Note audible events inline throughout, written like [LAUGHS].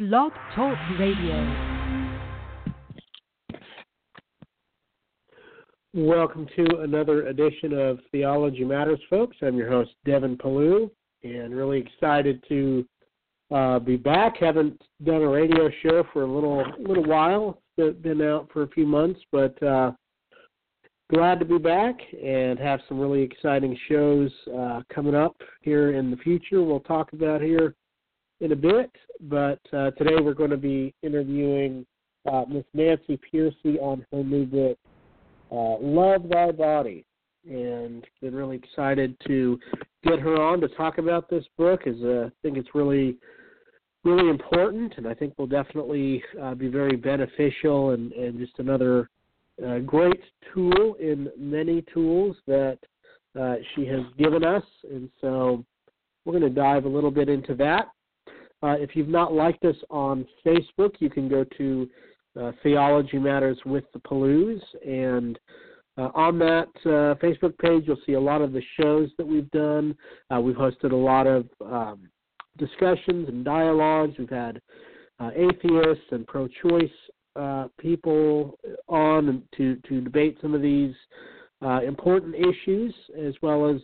Blog Talk Radio. Welcome to another edition of Theology Matters, folks. I'm your host, Devin Pellew, and really excited to uh, be back. Haven't done a radio show for a little little while. Been out for a few months, but uh, glad to be back and have some really exciting shows uh, coming up here in the future. We'll talk about here in a bit, but uh, today we're going to be interviewing uh, Miss Nancy Pearcey on her new book, uh, Love Thy Body. And been really excited to get her on to talk about this book. As uh, I think it's really, really important, and I think will definitely uh, be very beneficial and, and just another uh, great tool in many tools that uh, she has given us. And so we're going to dive a little bit into that. Uh, if you've not liked us on Facebook, you can go to uh, Theology Matters with the Pellews. And uh, on that uh, Facebook page, you'll see a lot of the shows that we've done. Uh, we've hosted a lot of um, discussions and dialogues. We've had atheists and pro choice people on to, to debate some of these important issues, as well as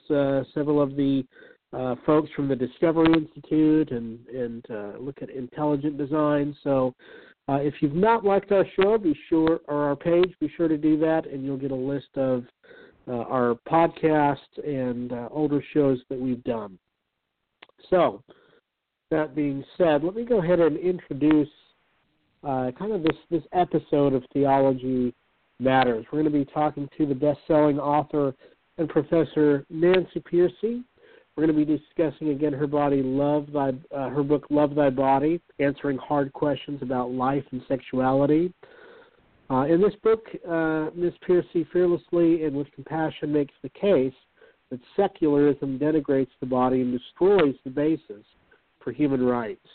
several of the uh, folks from the Discovery Institute and and uh, look at intelligent design. So, uh, if you've not liked our show, be sure or our page, be sure to do that, and you'll get a list of uh, our podcasts and uh, older shows that we've done. So, that being said, let me go ahead and introduce uh, kind of this this episode of Theology Matters. We're going to be talking to the best-selling author and professor Nancy Pearcey. We're going to be discussing again her body, love thy, uh, her book, Love Thy Body, answering hard questions about life and sexuality. Uh, in this book, uh, Ms. Pearcey fearlessly and with compassion makes the case that secularism denigrates the body and destroys the basis for human rights.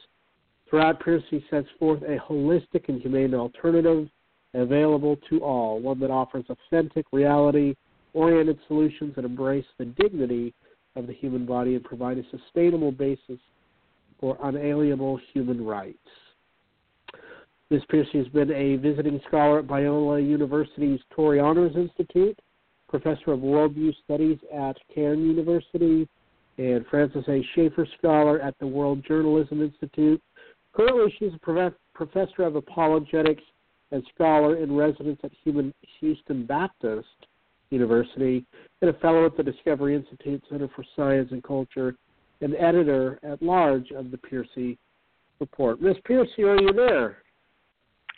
Throughout, Pearcey sets forth a holistic and humane alternative available to all, one that offers authentic, reality oriented solutions that embrace the dignity of the human body and provide a sustainable basis for unalienable human rights. Ms. Pearcey has been a visiting scholar at Biola University's Torrey Honors Institute, professor of worldview studies at Cairn University, and Francis A. Schaeffer Scholar at the World Journalism Institute. Currently, she's a professor of apologetics and scholar in residence at Houston Baptist University, and a fellow at the Discovery Institute Center for Science and Culture, and editor at large of the Pearcey Report. Miss Pearcey, are you there?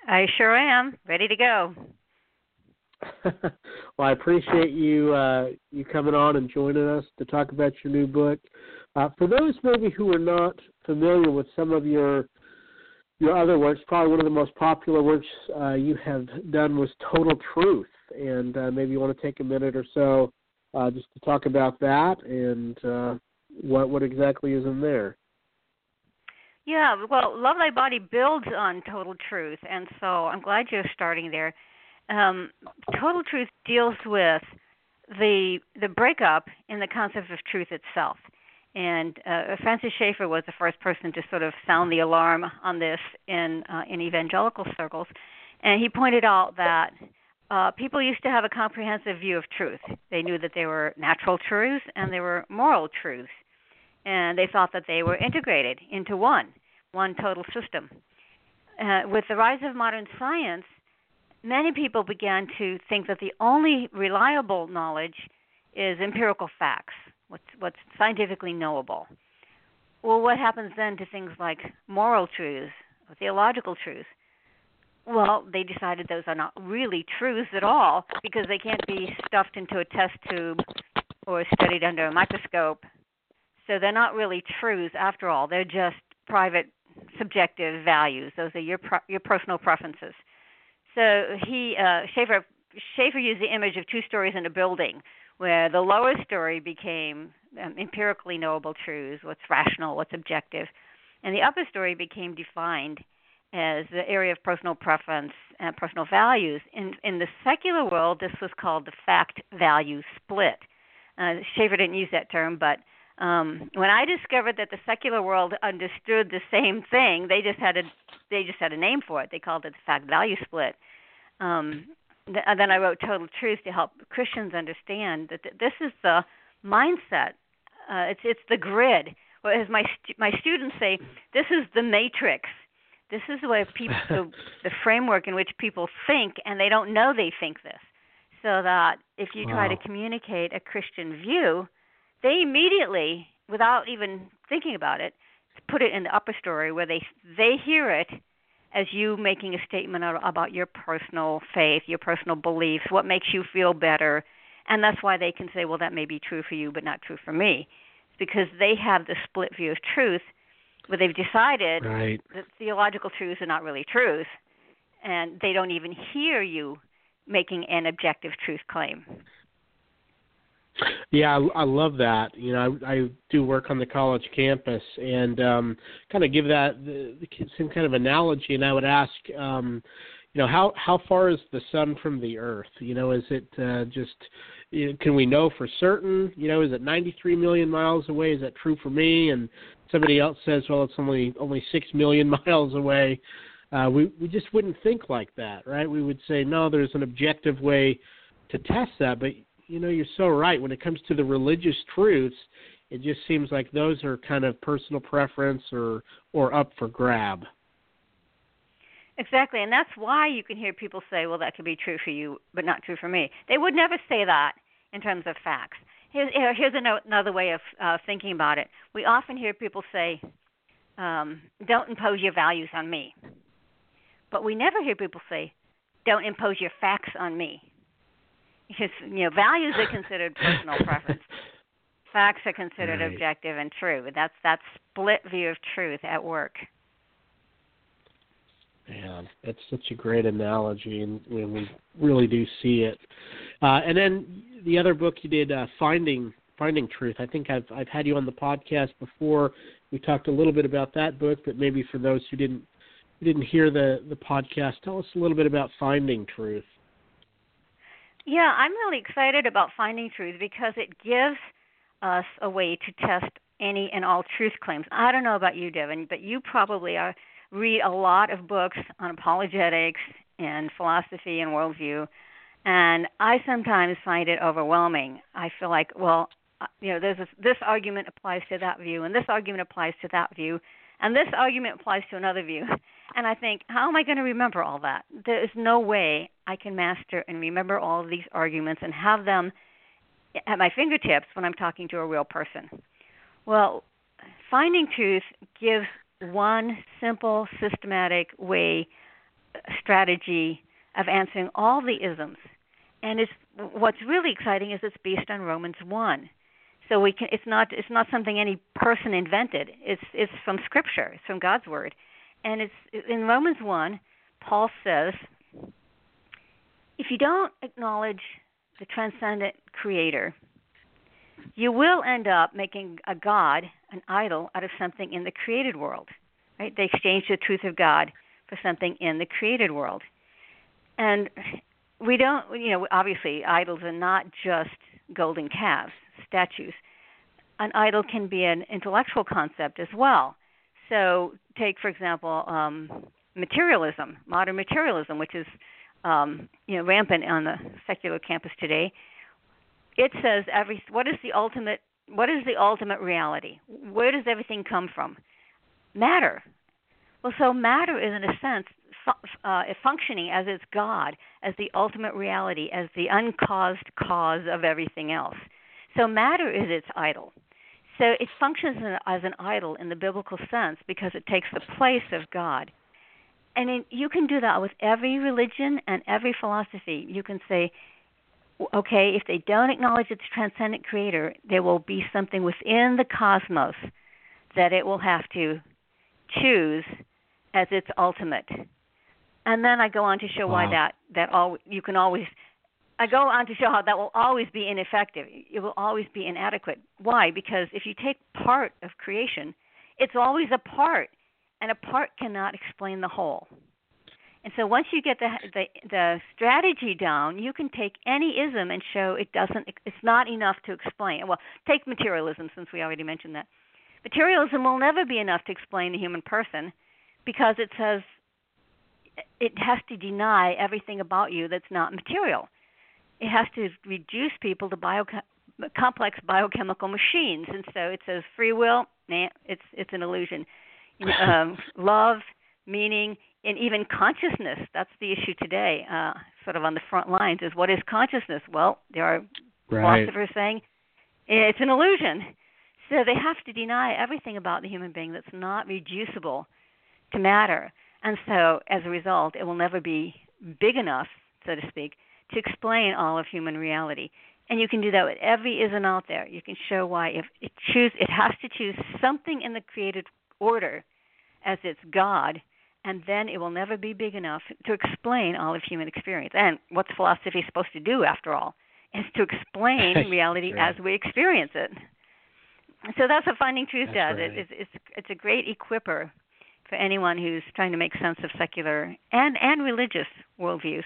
I sure am. Ready to go. [LAUGHS] well, I appreciate you uh, you coming on and joining us to talk about your new book. Uh, for those maybe who are not familiar with some of your your other works, probably one of the most popular works uh, you have done was Total Truth, and uh, maybe you want to take a minute or so uh, just to talk about that and uh, what what exactly is in there. Yeah, well, Love Thy Body builds on Total Truth, and so I'm glad you're starting there. Um, Total Truth deals with the the breakup in the concept of truth itself. And uh, Francis Schaeffer was the first person to sort of sound the alarm on this in uh, in evangelical circles, and he pointed out that uh, people used to have a comprehensive view of truth. They knew that there were natural truths and there were moral truths, and they thought that they were integrated into one, one total system. Uh, with the rise of modern science, many people began to think that the only reliable knowledge is empirical facts, what's, what's scientifically knowable. Well, what happens then to things like moral truths or theological truths? Well, they decided those are not really truths at all because they can't be stuffed into a test tube or studied under a microscope. So they're not really truths after all. They're just private subjective values. Those are your your personal preferences. So he uh, Schaeffer Schaeffer used the image of two stories in a building, where the lower story became um, empirically knowable truths, what's rational, what's objective, and the upper story became defined as the area of personal preference and personal values. In in the secular world, this was called the fact value split. Uh, Schaeffer didn't use that term, but um, when I discovered that the secular world understood the same thing, they just had a they just had a name for it. They called it the fact value split. Um, th- and then I wrote Total Truth to help Christians understand that th- this is the mindset. Uh, it's it's the grid. Well, as my st- my students say, this is the matrix. This is the way people [LAUGHS] the, the framework in which people think, and they don't know they think this. So that if you try wow. to communicate a Christian view, they immediately, without even thinking about it, put it in the upper story where they they hear it as you making a statement about your personal faith, your personal beliefs, what makes you feel better, and that's why they can say, well, that may be true for you, but not true for me, it's because they have the split view of truth, where they've decided right. that theological truths are not really truth, and they don't even hear you making an objective truth claim. Yeah, I, I love that. You know, I, I do work on the college campus and um, kind of give that the, the, some kind of analogy. And I would ask, um, you know, how how far is the sun from the earth? You know, is it uh, just you know, can we know for certain? You know, is it 93 million miles away? Is that true for me? And somebody else says, well, it's only only six million [LAUGHS] miles away. Uh, we we just wouldn't think like that, right? We would say, no, there's an objective way to test that, but you know, you're so right. When it comes to the religious truths, it just seems like those are kind of personal preference or or up for grab. Exactly, and that's why you can hear people say, "Well, that could be true for you, but not true for me." They would never say that in terms of facts. Here's, here's another way of uh, thinking about it. We often hear people say, um, "Don't impose your values on me," but we never hear people say, "Don't impose your facts on me." Because you know, values are considered personal [LAUGHS] preference. Facts are considered right. objective and true. That's that split view of truth at work. Yeah, that's such a great analogy, and, and we really do see it. Uh, and then the other book you did, uh, Finding Finding Truth. I think I've I've had you on the podcast before. We talked a little bit about that book, but maybe for those who didn't who didn't hear the the podcast, tell us a little bit about Finding Truth. Yeah, I'm really excited about Finding Truth because it gives us a way to test any and all truth claims. I don't know about you, Devin, but you probably are read a lot of books on apologetics and philosophy and worldview, and I sometimes find it overwhelming. I feel like, well, uh, you know, there's this, this argument applies to that view, and this argument applies to that view, and this argument applies to another view. [LAUGHS] And I think, how am I going to remember all that? There is no way I can master and remember all of these arguments and have them at my fingertips when I'm talking to a real person. Well, finding truth gives one simple, systematic way, strategy of answering all the isms. And it's what's really exciting is it's based on Romans one. So we can it's not it's not something any person invented. It's it's from scripture, it's from God's word. And it's in Romans one, Paul says if you don't acknowledge the transcendent creator, you will end up making a god, an idol, out of something in the created world. Right? They exchange the truth of God for something in the created world. And we don't, you know, obviously idols are not just golden calves, statues. An idol can be an intellectual concept as well. So, take for example, um, materialism, modern materialism, which is um, you know rampant on the secular campus today. It says every what is the ultimate what is the ultimate reality? Where does everything come from? Matter. Well, so matter is in a sense uh, functioning as its God, as the ultimate reality, as the uncaused cause of everything else. So matter is its idol. So it functions as an idol in the biblical sense because it takes the place of God. And you can do that with every religion and every philosophy. You can say, okay, if they don't acknowledge its transcendent creator, there will be something within the cosmos that it will have to choose as its ultimate. And then I go on to show wow. why that that all you can always I go on to show how that will always be ineffective. It will always be inadequate. Why? Because if you take part of creation, it's always a part, and a part cannot explain the whole. And so once you get the, the the strategy down, you can take any ism and show it doesn't. It's not enough to explain. Well, take materialism since we already mentioned that. Materialism will never be enough to explain the human person because it says it has to deny everything about you that's not material. It has to reduce people to bio complex biochemical machines, and so it says free will. Nah, it's it's an illusion. Um, [LAUGHS] love, meaning, and even consciousness. That's the issue today, uh, sort of on the front lines, is what is consciousness? Well, there are right. philosophers saying it's an illusion. So they have to deny everything about the human being that's not reducible to matter. And so as a result, it will never be big enough, so to speak, to explain all of human reality. And you can do that with every ism out there. You can show why if it choose it has to choose something in the created order as its God and then it will never be big enough to explain all of human experience. And what's philosophy supposed to do, after all, is to explain [LAUGHS] reality right. as we experience it. So that's what Finding Truth that's does. Right. It, it's, it's it's a great equiper for anyone who's trying to make sense of secular and and religious worldviews.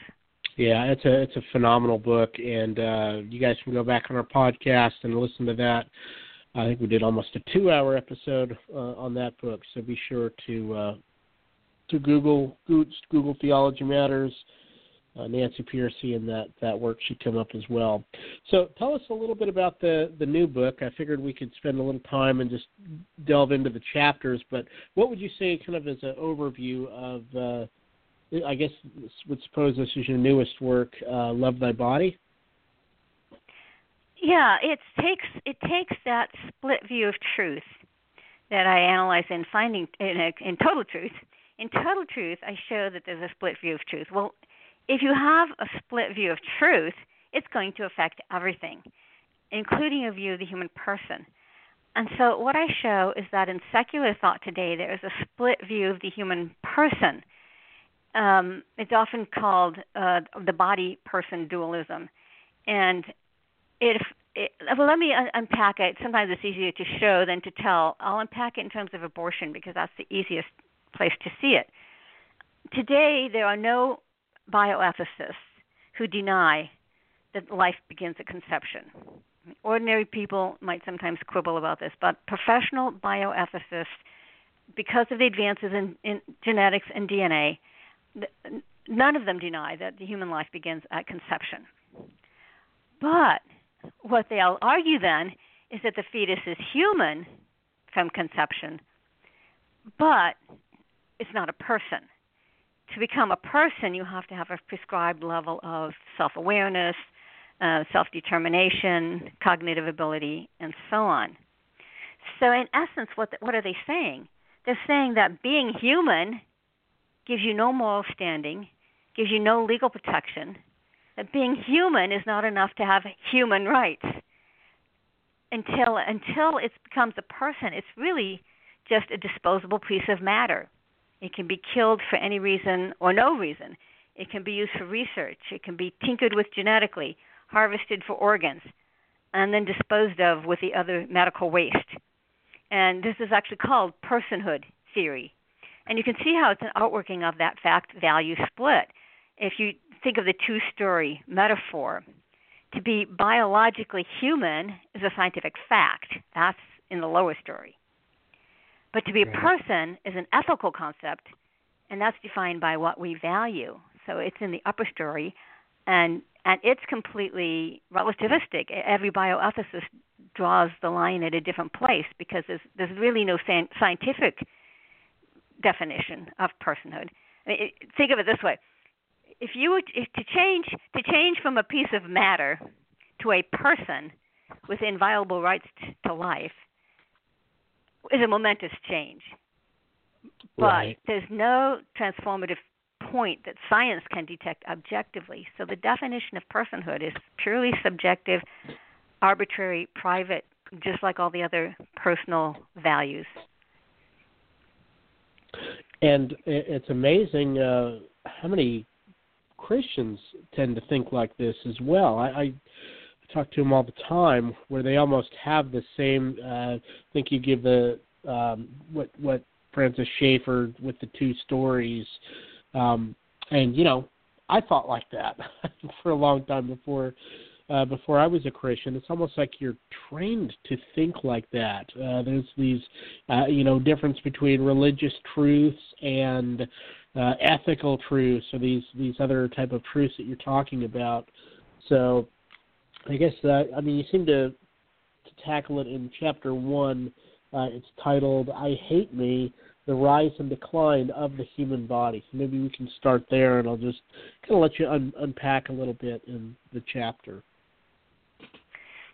Yeah, it's a it's a phenomenal book, and uh, you guys can go back on our podcast and listen to that. I think we did almost a two-hour episode uh, on that book, so be sure to uh, to Google Google Theology Matters. Uh, Nancy Pearcey and that that work should come up as well. So tell us a little bit about the the new book. I figured we could spend a little time and just delve into the chapters. But what would you say, kind of as an overview of? Uh, I guess would suppose this is your newest work, uh, "Love Thy Body." Yeah, it takes it takes that split view of truth that I analyze in finding in, a, in total truth in total truth, I show that there's a split view of truth. Well, if you have a split view of truth, it's going to affect everything, including a view of the human person. And so, what I show is that in secular thought today, there is a split view of the human person. Um, it's often called uh, the body person dualism. And if, it, well, let me un- unpack it. Sometimes it's easier to show than to tell. I'll unpack it in terms of abortion because that's the easiest place to see it. Today, there are no bioethicists who deny that life begins at conception. Ordinary people might sometimes quibble about this, but professional bioethicists, because of the advances in, in genetics and DNA, none of them deny that the human life begins at conception. But what they'll argue then is that the fetus is human from conception, but it's not a person. To become a person, you have to have a prescribed level of self awareness, uh, self determination, cognitive ability, and so on. So, in essence, what, the, what are they saying? They're saying that being human gives you no moral standing, gives you no legal protection, that being human is not enough to have human rights. Until until it becomes a person, it's really just a disposable piece of matter. It can be killed for any reason or no reason. It can be used for research. It can be tinkered with genetically, harvested for organs, and then disposed of with the other medical waste. And this is actually called personhood theory. And you can see how it's an outworking of that fact value split. If you think of the two story metaphor, to be biologically human is a scientific fact. That's in the lower story. But to be a person is an ethical concept, and that's defined by what we value. So it's in the upper story, and and it's completely relativistic. Every bioethicist draws the line at a different place because there's there's really no scientific definition of personhood. I mean, think of it this way: if you were if to change to change from a piece of matter to a person with inviolable rights to life, is a momentous change. But right. there's no transformative point that science can detect objectively. So the definition of personhood is purely subjective, arbitrary, private, just like all the other personal values. And it's amazing uh, how many Christians tend to think like this as well. I, I talk to them all the time, where they almost have the same. Uh, I think you give the um, what what Francis Schaeffer with the two stories, um, and you know, I thought like that [LAUGHS] for a long time before uh, before I was a Christian. It's almost like you're trained to think like that. Uh, there's these, uh, you know, difference between religious truths and uh, ethical truths, or these these other type of truths that you're talking about. So, I guess I mean you seem to to tackle it in chapter one. Uh, it's titled "I Hate Me." the rise and decline of the human body. So maybe we can start there, and I'll just kind of let you un- unpack a little bit in the chapter.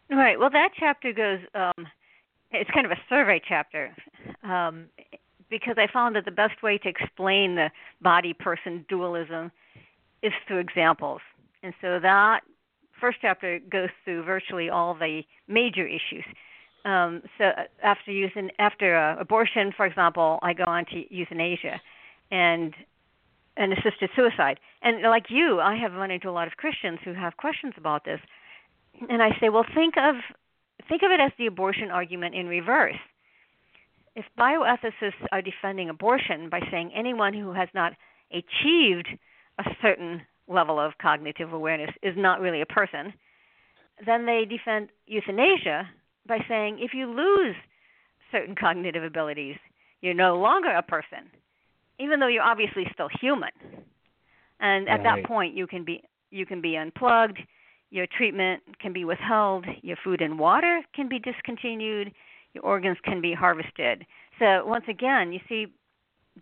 Right. Well, that chapter goes. Um, it's kind of a survey chapter um, because I found that the best way to explain the body-person dualism is through examples, and so that first chapter goes through virtually all the major issues um, so uh, after using after uh, abortion, for example, I go on to euthanasia and and assisted suicide. And like you, I have run into a lot of Christians who have questions about this, and I say, well, think of think of it as the abortion argument in reverse. If bioethicists are defending abortion by saying anyone who has not achieved a certain level of cognitive awareness is not really a person, then they defend euthanasia by saying if you lose certain cognitive abilities, you're no longer a person, even though you're obviously still human. And at right. that point, you can be you can be unplugged, your treatment can be withheld, your food and water can be discontinued, your organs can be harvested. So once again, you see,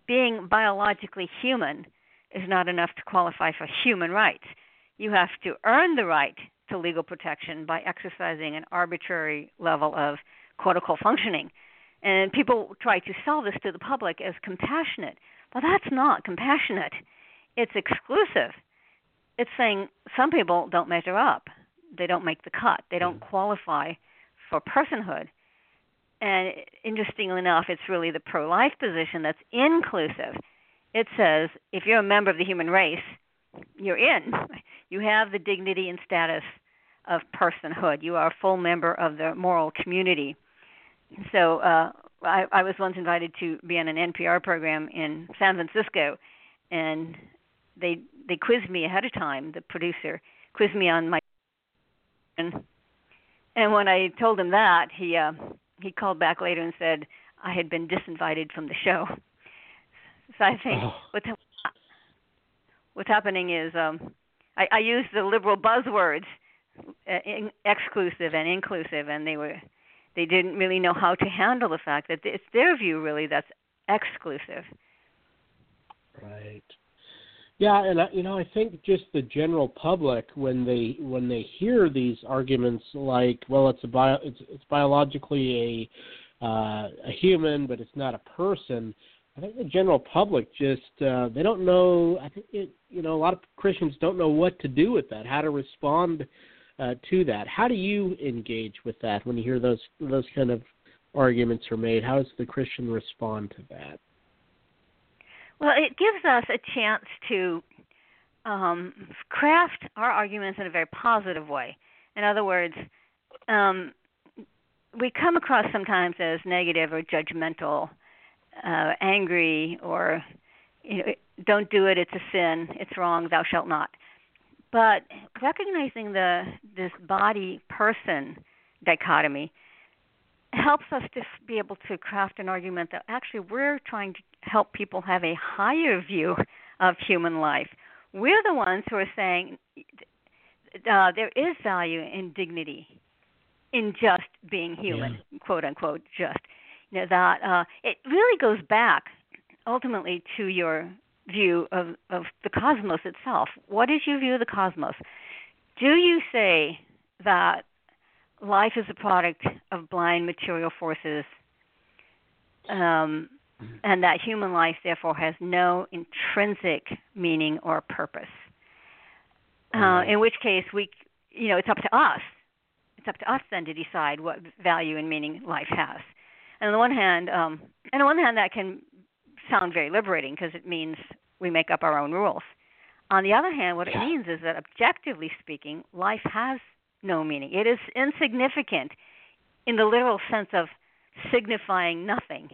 being biologically human is not enough to qualify for human rights. You have to earn the right to legal protection by exercising an arbitrary level of quote unquote functioning. And people try to sell this to the public as compassionate. Well, that's not compassionate. It's exclusive. It's saying some people don't measure up. They don't make the cut. They don't mm. qualify for personhood. And interestingly enough, it's really the pro life position that's inclusive. It says if you're a member of the human race, you're in. You have the dignity and status of personhood. You are a full member of the moral community. So uh, I, I was once invited to be on an NPR program in San Francisco, and they they quizzed me ahead of time. The producer quizzed me on my and when I told him that, he uh, he called back later and said I had been disinvited from the show. So I think oh. what's what's happening is um, I, I use the liberal buzzwords uh, in, exclusive and inclusive, and they were they didn't really know how to handle the fact that it's their view really that's exclusive. Right. Yeah, and I, you know, I think just the general public when they when they hear these arguments like, well, it's a bio, it's it's biologically a uh, a human, but it's not a person. I think the general public just uh, they don't know. I think it, you know a lot of Christians don't know what to do with that, how to respond uh, to that. How do you engage with that when you hear those those kind of arguments are made? How does the Christian respond to that? Well, it gives us a chance to um, craft our arguments in a very positive way. In other words, um, we come across sometimes as negative or judgmental, uh, angry, or you know, don't do it, it's a sin, it's wrong, thou shalt not. But recognizing the this body person dichotomy helps us to be able to craft an argument that actually we're trying to help people have a higher view of human life. We're the ones who are saying uh, there is value in dignity, in just being human, yeah. quote unquote, just. That uh, it really goes back ultimately to your view of, of the cosmos itself. What is your view of the cosmos? Do you say that life is a product of blind material forces um, mm-hmm. and that human life therefore has no intrinsic meaning or purpose? Uh, in which case, we, you know, it's up to us. It's up to us then to decide what value and meaning life has. And on the one hand, um, and on the one hand, that can sound very liberating because it means we make up our own rules. On the other hand, what it means is that objectively speaking, life has no meaning. It is insignificant in the literal sense of signifying nothing.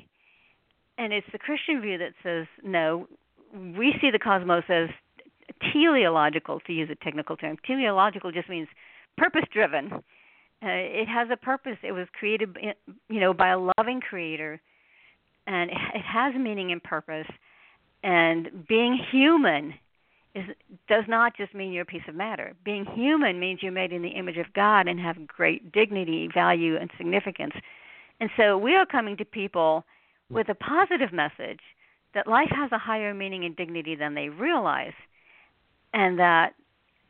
And it's the Christian view that says, no, we see the cosmos as teleological, to use a technical term. Teleological just means purpose driven. Uh, it has a purpose. It was created, you know, by a loving creator, and it has meaning and purpose. And being human is does not just mean you're a piece of matter. Being human means you're made in the image of God and have great dignity, value, and significance. And so we are coming to people with a positive message that life has a higher meaning and dignity than they realize, and that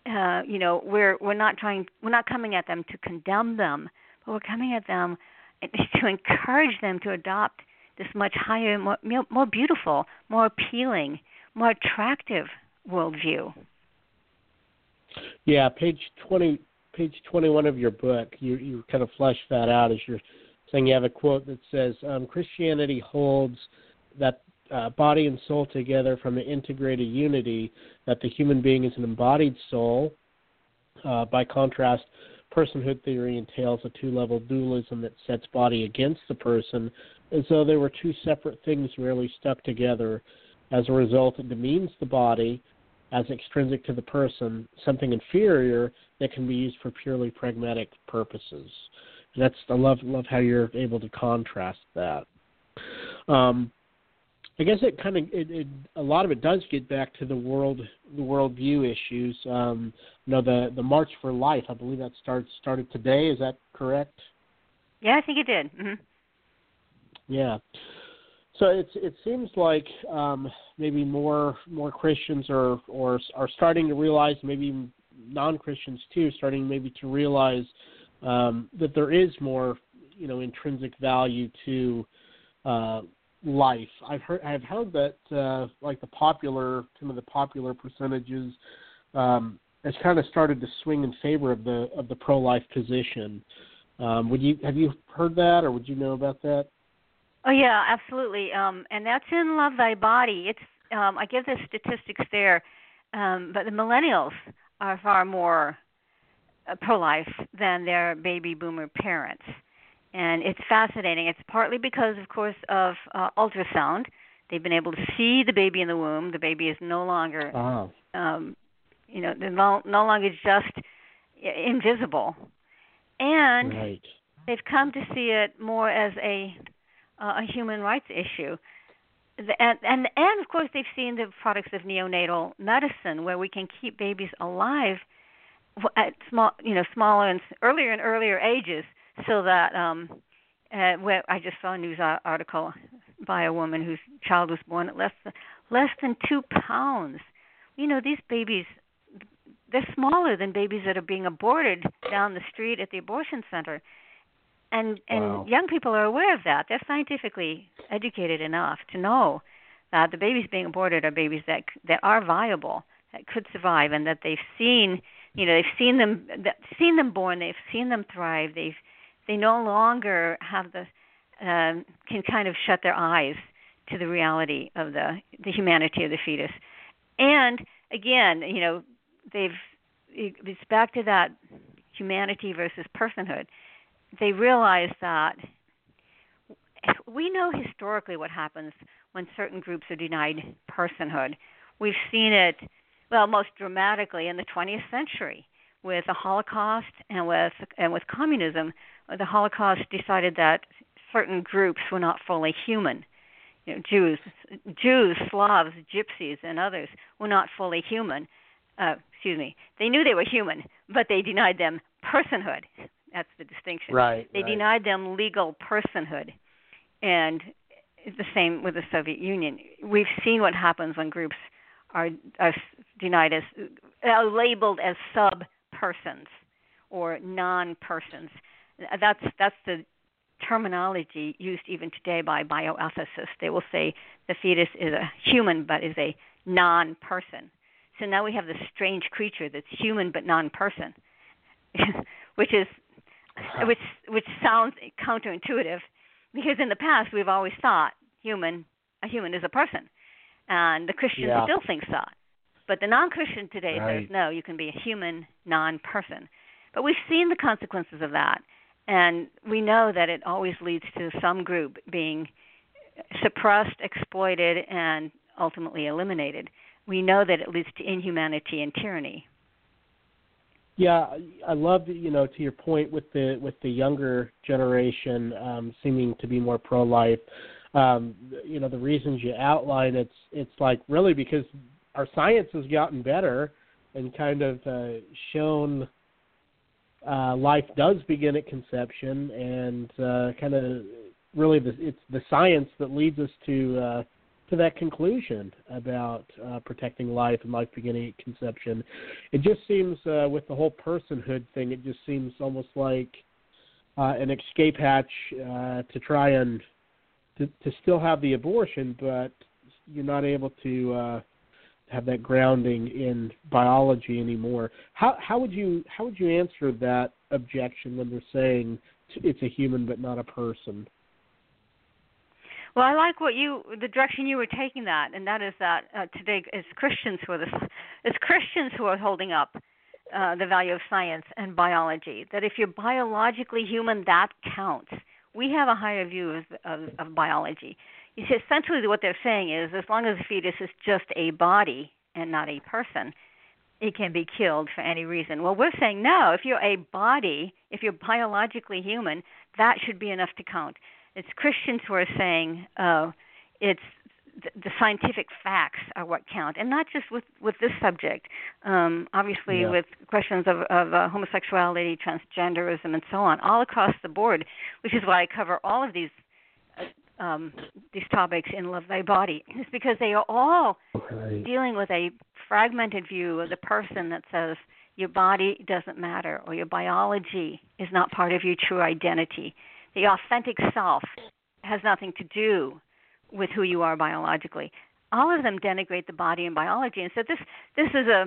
uh, you know we're we're not trying we're not coming at them to condemn them, but we're coming at them [LAUGHS] to encourage them to adopt this much higher, more more beautiful, more appealing, more attractive worldview. Yeah, page twenty, page twenty-one of your book, you you kind of flesh that out as you're saying. You have a quote that says, um, "Christianity holds that uh, body and soul together from an integrated unity. That the human being is an embodied soul. Uh, by contrast." Personhood theory entails a two level dualism that sets body against the person, as though they were two separate things merely stuck together. As a result, it demeans the body as extrinsic to the person, something inferior that can be used for purely pragmatic purposes. And that's I love love how you're able to contrast that. Um, I guess it kind of it, it, a lot of it does get back to the world the worldview issues. Um, you know the the March for Life. I believe that starts started today. Is that correct? Yeah, I think it did. Mm-hmm. Yeah. So it's it seems like um, maybe more more Christians are or are starting to realize, maybe non Christians too, starting maybe to realize um, that there is more you know intrinsic value to uh, life. I've heard I've heard that uh, like the popular some of the popular percentages um, has kind of started to swing in favor of the of the pro life position. Um, would you have you heard that or would you know about that? Oh yeah, absolutely. Um, and that's in Love Thy Body. It's um, I give the statistics there, um, but the millennials are far more uh, pro-life than their baby boomer parents, and it's fascinating. It's partly because, of course, of uh, ultrasound. They've been able to see the baby in the womb. The baby is no longer, oh. um, you know, no, no longer just invisible, and right. they've come to see it more as a uh, a human rights issue. And, and and of course they've seen the products of neonatal medicine where we can keep babies alive at small you know smaller and earlier and earlier ages so that um uh, where I just saw a news article by a woman whose child was born at less than, less than two pounds. You know these babies they're smaller than babies that are being aborted down the street at the abortion center and and wow. young people are aware of that. They're scientifically educated enough to know that the babies being aborted are babies that that are viable, that could survive, and that they've seen, you know, they've seen them that, seen them born, they've seen them thrive. They've they no longer have the um, can kind of shut their eyes to the reality of the the humanity of the fetus. And again, you know, they've it's back to that humanity versus personhood they realize that we know historically what happens when certain groups are denied personhood. We've seen it, well, most dramatically in the 20th century with the Holocaust and with and with communism. The Holocaust decided that certain groups were not fully human. You know, Jews, Jews, Slavs, Gypsies, and others were not fully human. Uh, excuse me. They knew they were human, but they denied them personhood. That's the distinction. Right. They right. denied them legal personhood, and the same with the Soviet Union. We've seen what happens when groups are, are denied as uh, labeled as sub persons or non persons. Uh, that's that's the terminology used even today by bioethicists. They will say the fetus is a human but is a non person. So now we have this strange creature that's human but non person, [LAUGHS] which is which which sounds counterintuitive because in the past we've always thought human a human is a person, and the Christian yeah. still thinks that. But the non-Christian today right. says no, you can be a human non-person. But we've seen the consequences of that, and we know that it always leads to some group being suppressed, exploited, and ultimately eliminated. We know that it leads to inhumanity and tyranny. Yeah, I love you know to your point with the with the younger generation um, seeming to be more pro-life. Um, you know the reasons you outline it's it's like really because our science has gotten better and kind of uh, shown uh, life does begin at conception and uh, kind of really the, it's the science that leads us to uh, to that conclusion about uh, protecting life and life beginning at conception. It just seems uh, with the whole personhood thing, it just seems almost like uh, an escape hatch uh, to try and to, to still have the abortion, but you're not able to uh, have that grounding in biology anymore. How how would you how would you answer that objection when they're saying it's a human but not a person? Well, I like what you the direction you were taking that, and that is that uh, today it's Christians who are the it's Christians who are holding up uh, the value of science and biology. That if you're biologically human, that counts. We have a higher view of, of, of biology. You see, essentially what they're saying is, as long as the fetus is just a body and not a person, it can be killed for any reason. Well, we're saying no. If you're a body, if you're biologically human, that should be enough to count it's Christians who are saying uh, it's the scientific facts are what count, and not just with with this subject. Um, obviously, yeah. with questions of, of uh, homosexuality, transgenderism, and so on, all across the board. Which is why I cover all of these um, these topics in Love Thy Body, [LAUGHS] is because they are all right. dealing with a fragmented view of the person that says your body doesn't matter or your biology is not part of your true identity the authentic self has nothing to do with who you are biologically. All of them denigrate the body and biology, and so this this is a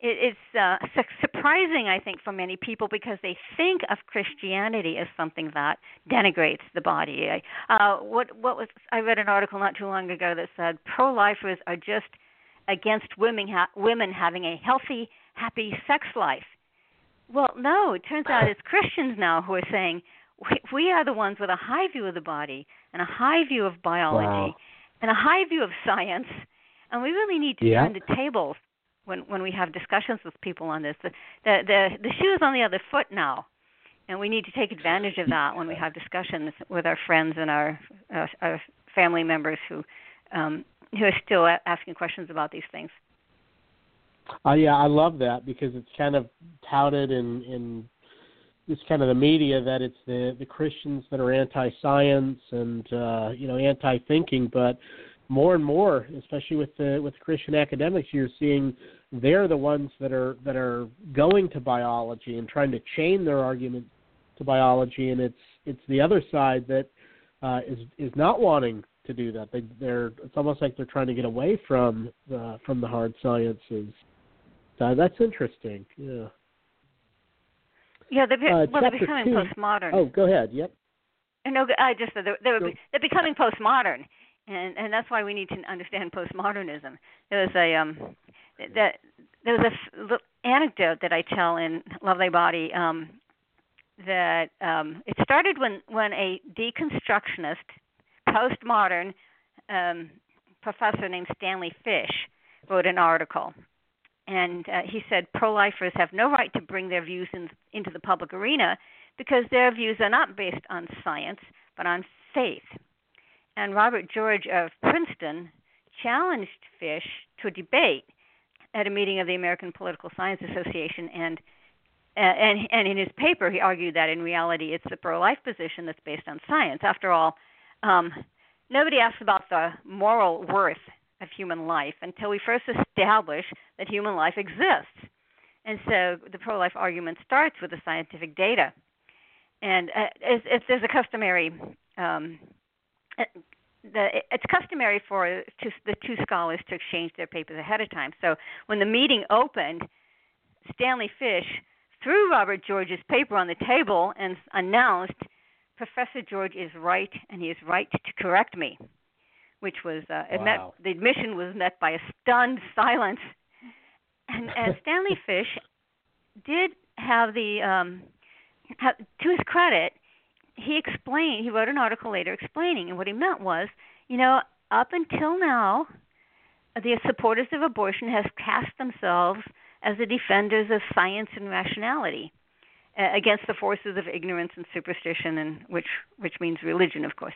it, it's uh, surprising, I think, for many people because they think of Christianity as something that denigrates the body. Uh, what what was I read an article not too long ago that said pro-lifers are just against women ha- women having a healthy, happy sex life. Well, no, it turns out it's Christians now who are saying we, we are the ones with a high view of the body and a high view of biology wow. and a high view of science, and we really need to yeah. turn the tables when when we have discussions with people on this. The the the, the shoe is on the other foot now, and we need to take advantage of that when we have discussions with our friends and our uh, our family members who um, who are still asking questions about these things. Uh, yeah, I love that because it's kind of touted in in it's kind of the media that it's the the Christians that are anti-science and uh, you know anti-thinking, but more and more, especially with the with the Christian academics, you're seeing they're the ones that are that are going to biology and trying to chain their argument to biology, and it's it's the other side that uh, is is not wanting to do that. They they're it's almost like they're trying to get away from the from the hard sciences. So that's interesting. Yeah. Yeah, they're, uh, well, they're becoming two. postmodern. Oh, go ahead. Yep. No, I just they're they're, they're becoming postmodern, and and that's why we need to understand postmodernism. There was a um that there was a little anecdote that I tell in Love Thy Body um that um it started when when a deconstructionist postmodern um professor named Stanley Fish wrote an article and uh, he said pro-lifers have no right to bring their views in, into the public arena because their views are not based on science but on faith. And Robert George of Princeton challenged Fish to a debate at a meeting of the American Political Science Association, and and and in his paper he argued that in reality it's the pro-life position that's based on science. After all, um, nobody asks about the moral worth of human life until we first establish that human life exists. And so the pro life argument starts with the scientific data. And uh, if there's a customary, um, the, it's customary for two, the two scholars to exchange their papers ahead of time. So when the meeting opened, Stanley Fish threw Robert George's paper on the table and announced, Professor George is right, and he is right to correct me which was uh, wow. met the admission was met by a stunned silence. And, and [LAUGHS] Stanley Fish did have the um, have, to his credit, he explained. He wrote an article later explaining, and what he meant was, you know, up until now, the supporters of abortion have cast themselves as the defenders of science and rationality uh, against the forces of ignorance and superstition, and which which means religion, of course.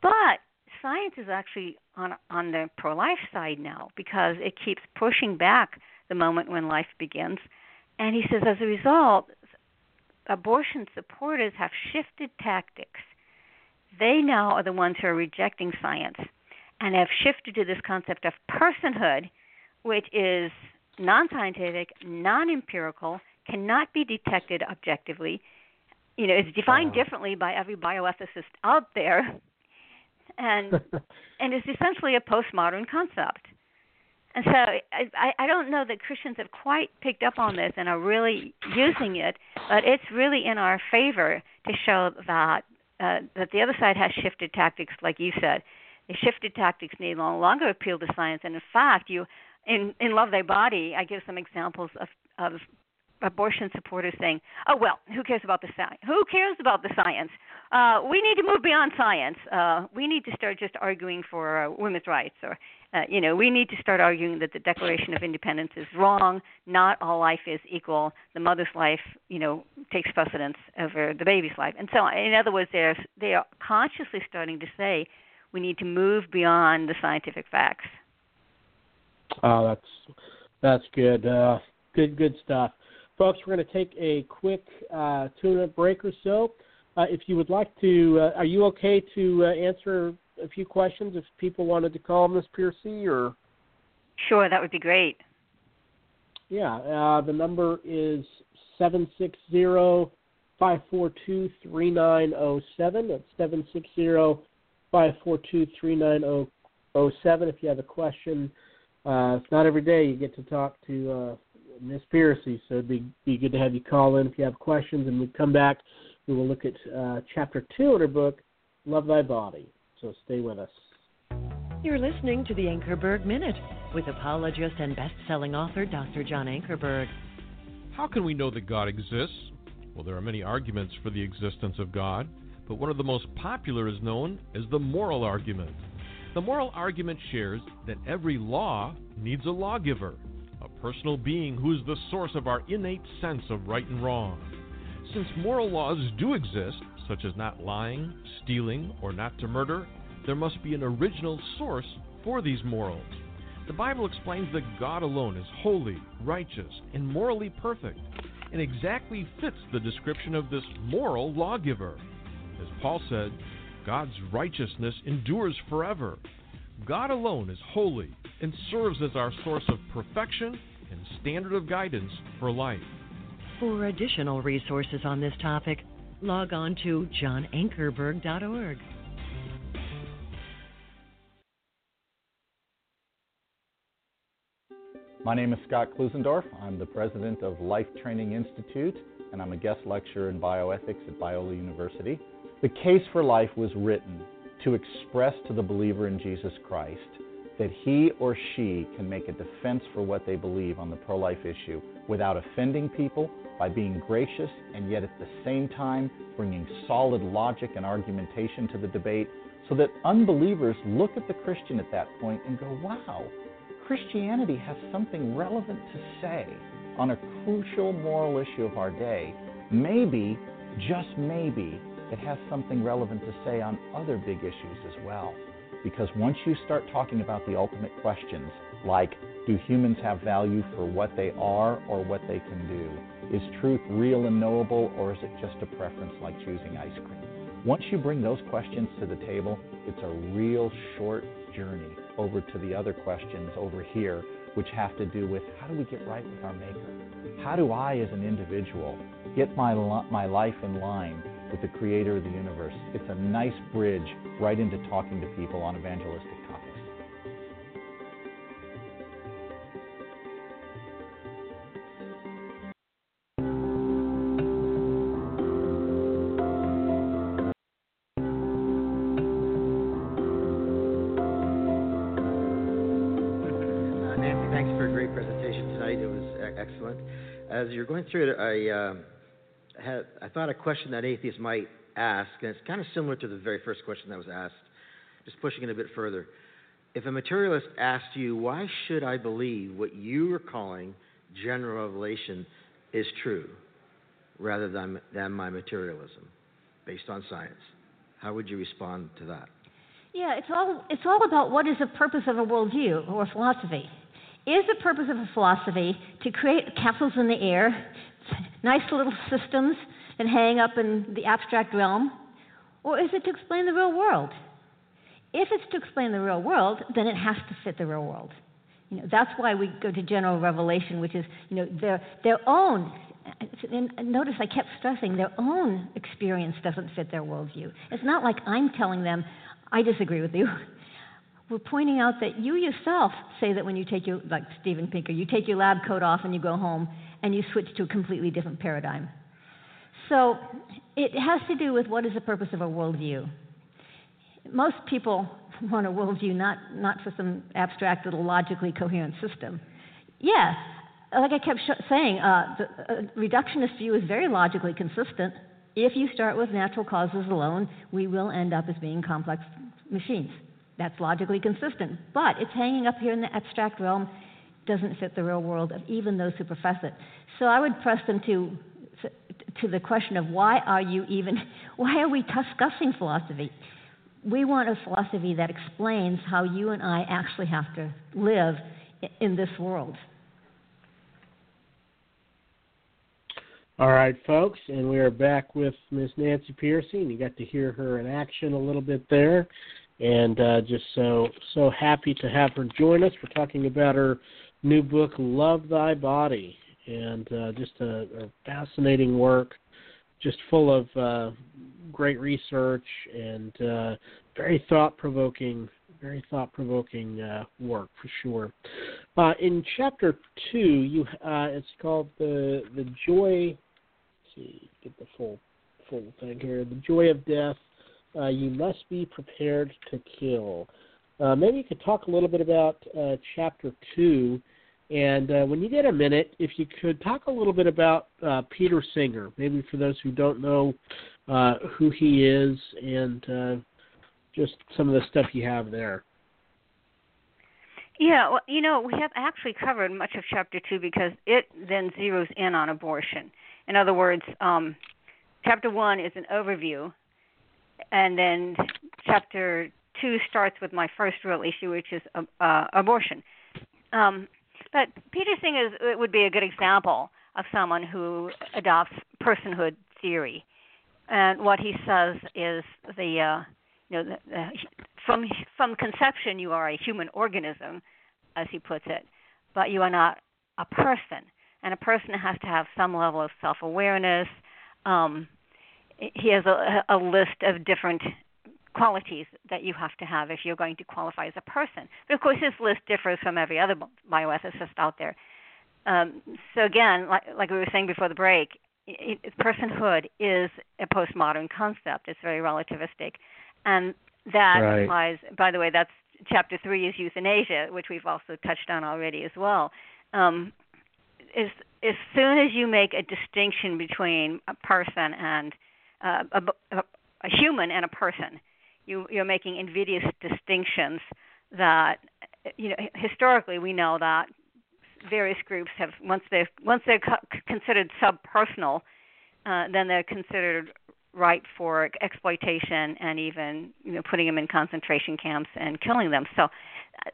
But science is actually on on the pro-life side now because it keeps pushing back the moment when life begins, and he says as a result, abortion supporters have shifted tactics. They now are the ones who are rejecting science and have shifted to this concept of personhood, which is non scientific, non empirical, cannot be detected objectively. You know, it's defined uh-huh. differently by every bioethicist out there, and [LAUGHS] and it's essentially a postmodern concept. And so I, I don't know that Christians have quite picked up on this and are really using it, but it's really in our favor to show that uh, that the other side has shifted tactics, like you said. They shifted tactics they no longer appeal to science, and in fact, you in in Love Thy Body, I give some examples of of abortion supporters saying, "Oh well, who cares about the science? Who cares about the science? Uh, we need to move beyond science. Uh, we need to start just arguing for uh, women's rights, or uh, you know, we need to start arguing that the Declaration of Independence is wrong. Not all life is equal. The mother's life, you know, takes precedence over the baby's life, and so. In other words, they're they are consciously starting to say we need to move beyond the scientific facts. Oh, that's that's good. Uh, good good stuff. Folks, we're going to take a quick uh, tune-up break or so. Uh, if you would like to, uh, are you okay to uh, answer a few questions if people wanted to call Miss Pearcey or? Sure, that would be great. Yeah, uh, the number is seven six zero five four two three nine zero seven. That's seven six zero five four two three nine zero seven. If you have a question, uh, it's not every day you get to talk to uh, Miss Pearcey, so it'd be be good to have you call in if you have questions, and we come back. We will look at uh, chapter two in her book, "Love Thy Body." So stay with us. You're listening to the Ankerberg Minute with apologist and best-selling author Dr. John Ankerberg. How can we know that God exists? Well, there are many arguments for the existence of God, but one of the most popular is known as the moral argument. The moral argument shares that every law needs a lawgiver a personal being who is the source of our innate sense of right and wrong. Since moral laws do exist, such as not lying, stealing, or not to murder, there must be an original source for these morals. The Bible explains that God alone is holy, righteous, and morally perfect, and exactly fits the description of this moral lawgiver. As Paul said, God's righteousness endures forever. God alone is holy, and serves as our source of perfection and standard of guidance for life. For additional resources on this topic, log on to johnankerberg.org. My name is Scott Klusendorf. I'm the president of Life Training Institute, and I'm a guest lecturer in bioethics at Biola University. The Case for Life was written to express to the believer in Jesus Christ that he or she can make a defense for what they believe on the pro life issue without offending people by being gracious and yet at the same time bringing solid logic and argumentation to the debate so that unbelievers look at the Christian at that point and go, wow, Christianity has something relevant to say on a crucial moral issue of our day. Maybe, just maybe, it has something relevant to say on other big issues as well. Because once you start talking about the ultimate questions, like do humans have value for what they are or what they can do? Is truth real and knowable or is it just a preference like choosing ice cream? Once you bring those questions to the table, it's a real short journey over to the other questions over here, which have to do with how do we get right with our Maker? How do I, as an individual, get my, my life in line with the creator of the universe. It's a nice bridge right into talking to people on evangelistic you're going through it, I uh, had I thought a question that atheists might ask, and it's kind of similar to the very first question that was asked, just pushing it a bit further. If a materialist asked you, why should I believe what you are calling general revelation is true, rather than, than my materialism, based on science, how would you respond to that? Yeah, it's all it's all about what is the purpose of a worldview or philosophy. Is the purpose of a philosophy to create castles in the air, nice little systems that hang up in the abstract realm, or is it to explain the real world? If it's to explain the real world, then it has to fit the real world. You know, that's why we go to general revelation, which is you know their their own. And notice I kept stressing their own experience doesn't fit their worldview. It's not like I'm telling them I disagree with you. We're pointing out that you yourself say that when you take your, like Steven Pinker, you take your lab coat off and you go home and you switch to a completely different paradigm. So it has to do with what is the purpose of a worldview. Most people [LAUGHS] want a worldview not, not for some abstract little logically coherent system. Yeah, like I kept saying, uh, the uh, reductionist view is very logically consistent. If you start with natural causes alone, we will end up as being complex machines. That's logically consistent. But it's hanging up here in the abstract realm, doesn't fit the real world of even those who profess it. So I would press them to to the question of why are you even [LAUGHS] why are we discussing philosophy? We want a philosophy that explains how you and I actually have to live in this world. All right, folks, and we are back with Miss Nancy Pearcey, and you got to hear her in action a little bit there, and uh, just so so happy to have her join us. We're talking about her new book, Love Thy Body, and uh, just a, a, fascinating work, just full of uh, great research and uh, very thought provoking. Very thought-provoking uh, work for sure. Uh, in chapter two, you it's called the the joy see, get the full full thing here. The joy of death. Uh, you must be prepared to kill. Uh, maybe you could talk a little bit about uh, chapter two, and uh, when you get a minute, if you could talk a little bit about uh, Peter Singer, maybe for those who don't know uh, who he is, and just some of the stuff you have there. Yeah, well, you know, we have actually covered much of chapter two because it then zeroes in on abortion. In other words, um, chapter one is an overview, and then chapter two starts with my first real issue, which is uh, uh, abortion. Um, but Peter Singer is, would be a good example of someone who adopts personhood theory, and what he says is the uh, you know the, the, from from conception you are a human organism, as he puts it, but you are not a person and a person has to have some level of self awareness. Um, he has a, a list of different qualities that you have to have if you're going to qualify as a person. But of course, his list differs from every other bioethicist out there. Um, so again, like, like we were saying before the break, it, personhood is a postmodern concept. It's very relativistic, and that right. applies. By the way, that's chapter three is euthanasia, which we've also touched on already as well. Um, is as soon as you make a distinction between a person and uh, a, a human and a person, you, you're making invidious distinctions that you know historically we know that various groups have once they once they're co- considered subpersonal, uh, then they're considered right for exploitation and even you know putting them in concentration camps and killing them. So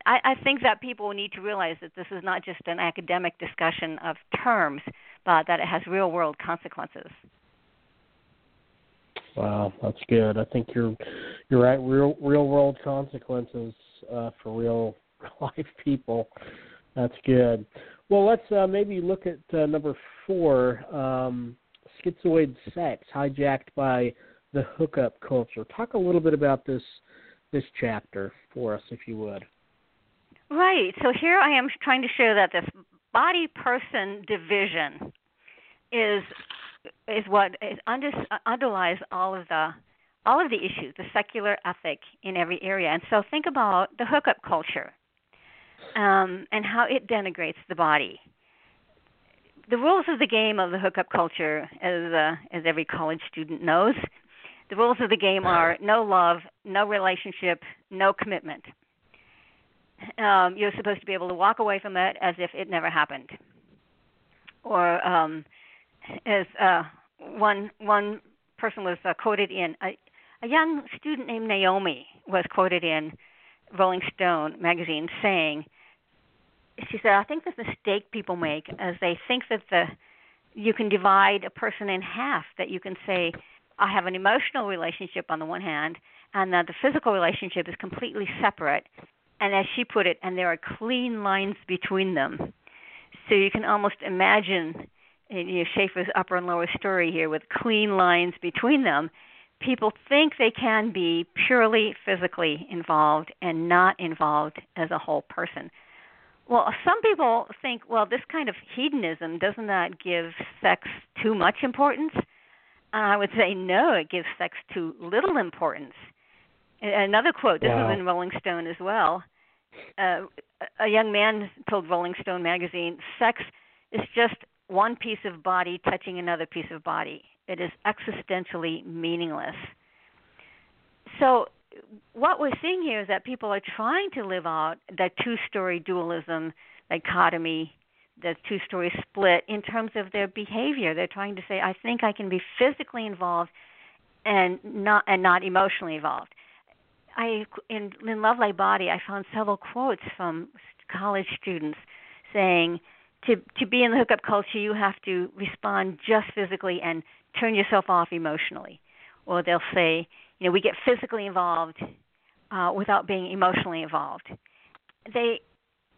I, I think that people need to realize that this is not just an academic discussion of terms, but that it has real world consequences. Wow, that's good. I think you're you're right. Real real world consequences uh, for real [LAUGHS] life people. That's good. Well, let's uh, maybe look at uh, number four, um, schizoid sex hijacked by the hookup culture. Talk a little bit about this this chapter for us, if you would. Right. So here I am trying to show that this body person division is is what is under, underlies all of the all of the issues, the secular ethic in every area. And so think about the hookup culture. um, and how it denigrates the body. The rules of the game of the hookup culture, as uh, as every college student knows, the rules of the game are no love, no relationship, no commitment. Um, you're supposed to be able to walk away from it as if it never happened, or um, as uh, one one person was uh, quoted in a, a young student named Naomi was quoted in Rolling Stone magazine saying, she said, I think the mistake people make is they think that the you can divide a person in half. That you can say, I have an emotional relationship on the one hand, and that the physical relationship is completely separate. And as she put it, and there are clean lines between them. So you can almost imagine you know, Schaeffer's upper and lower story here with clean lines between them people think they can be purely physically involved and not involved as a whole person. Well, some people think, well, this kind of hedonism doesn't that give sex too much importance? And I would say no, it gives sex too little importance. Another quote. This wow. was in Rolling Stone as well. Uh, a young man told Rolling Stone magazine, "Sex is just one piece of body touching another piece of body. It is existentially meaningless. So, what we're seeing here is that people are trying to live out that two story dualism, dichotomy, the two story split in terms of their behavior. They're trying to say, I think I can be physically involved and not and not emotionally involved. I in in Love Thy Body I found several quotes from college students saying to to be in the hookup culture you have to respond just physically and turn yourself off emotionally. Or they'll say, you know, we get physically involved uh, without being emotionally involved. They,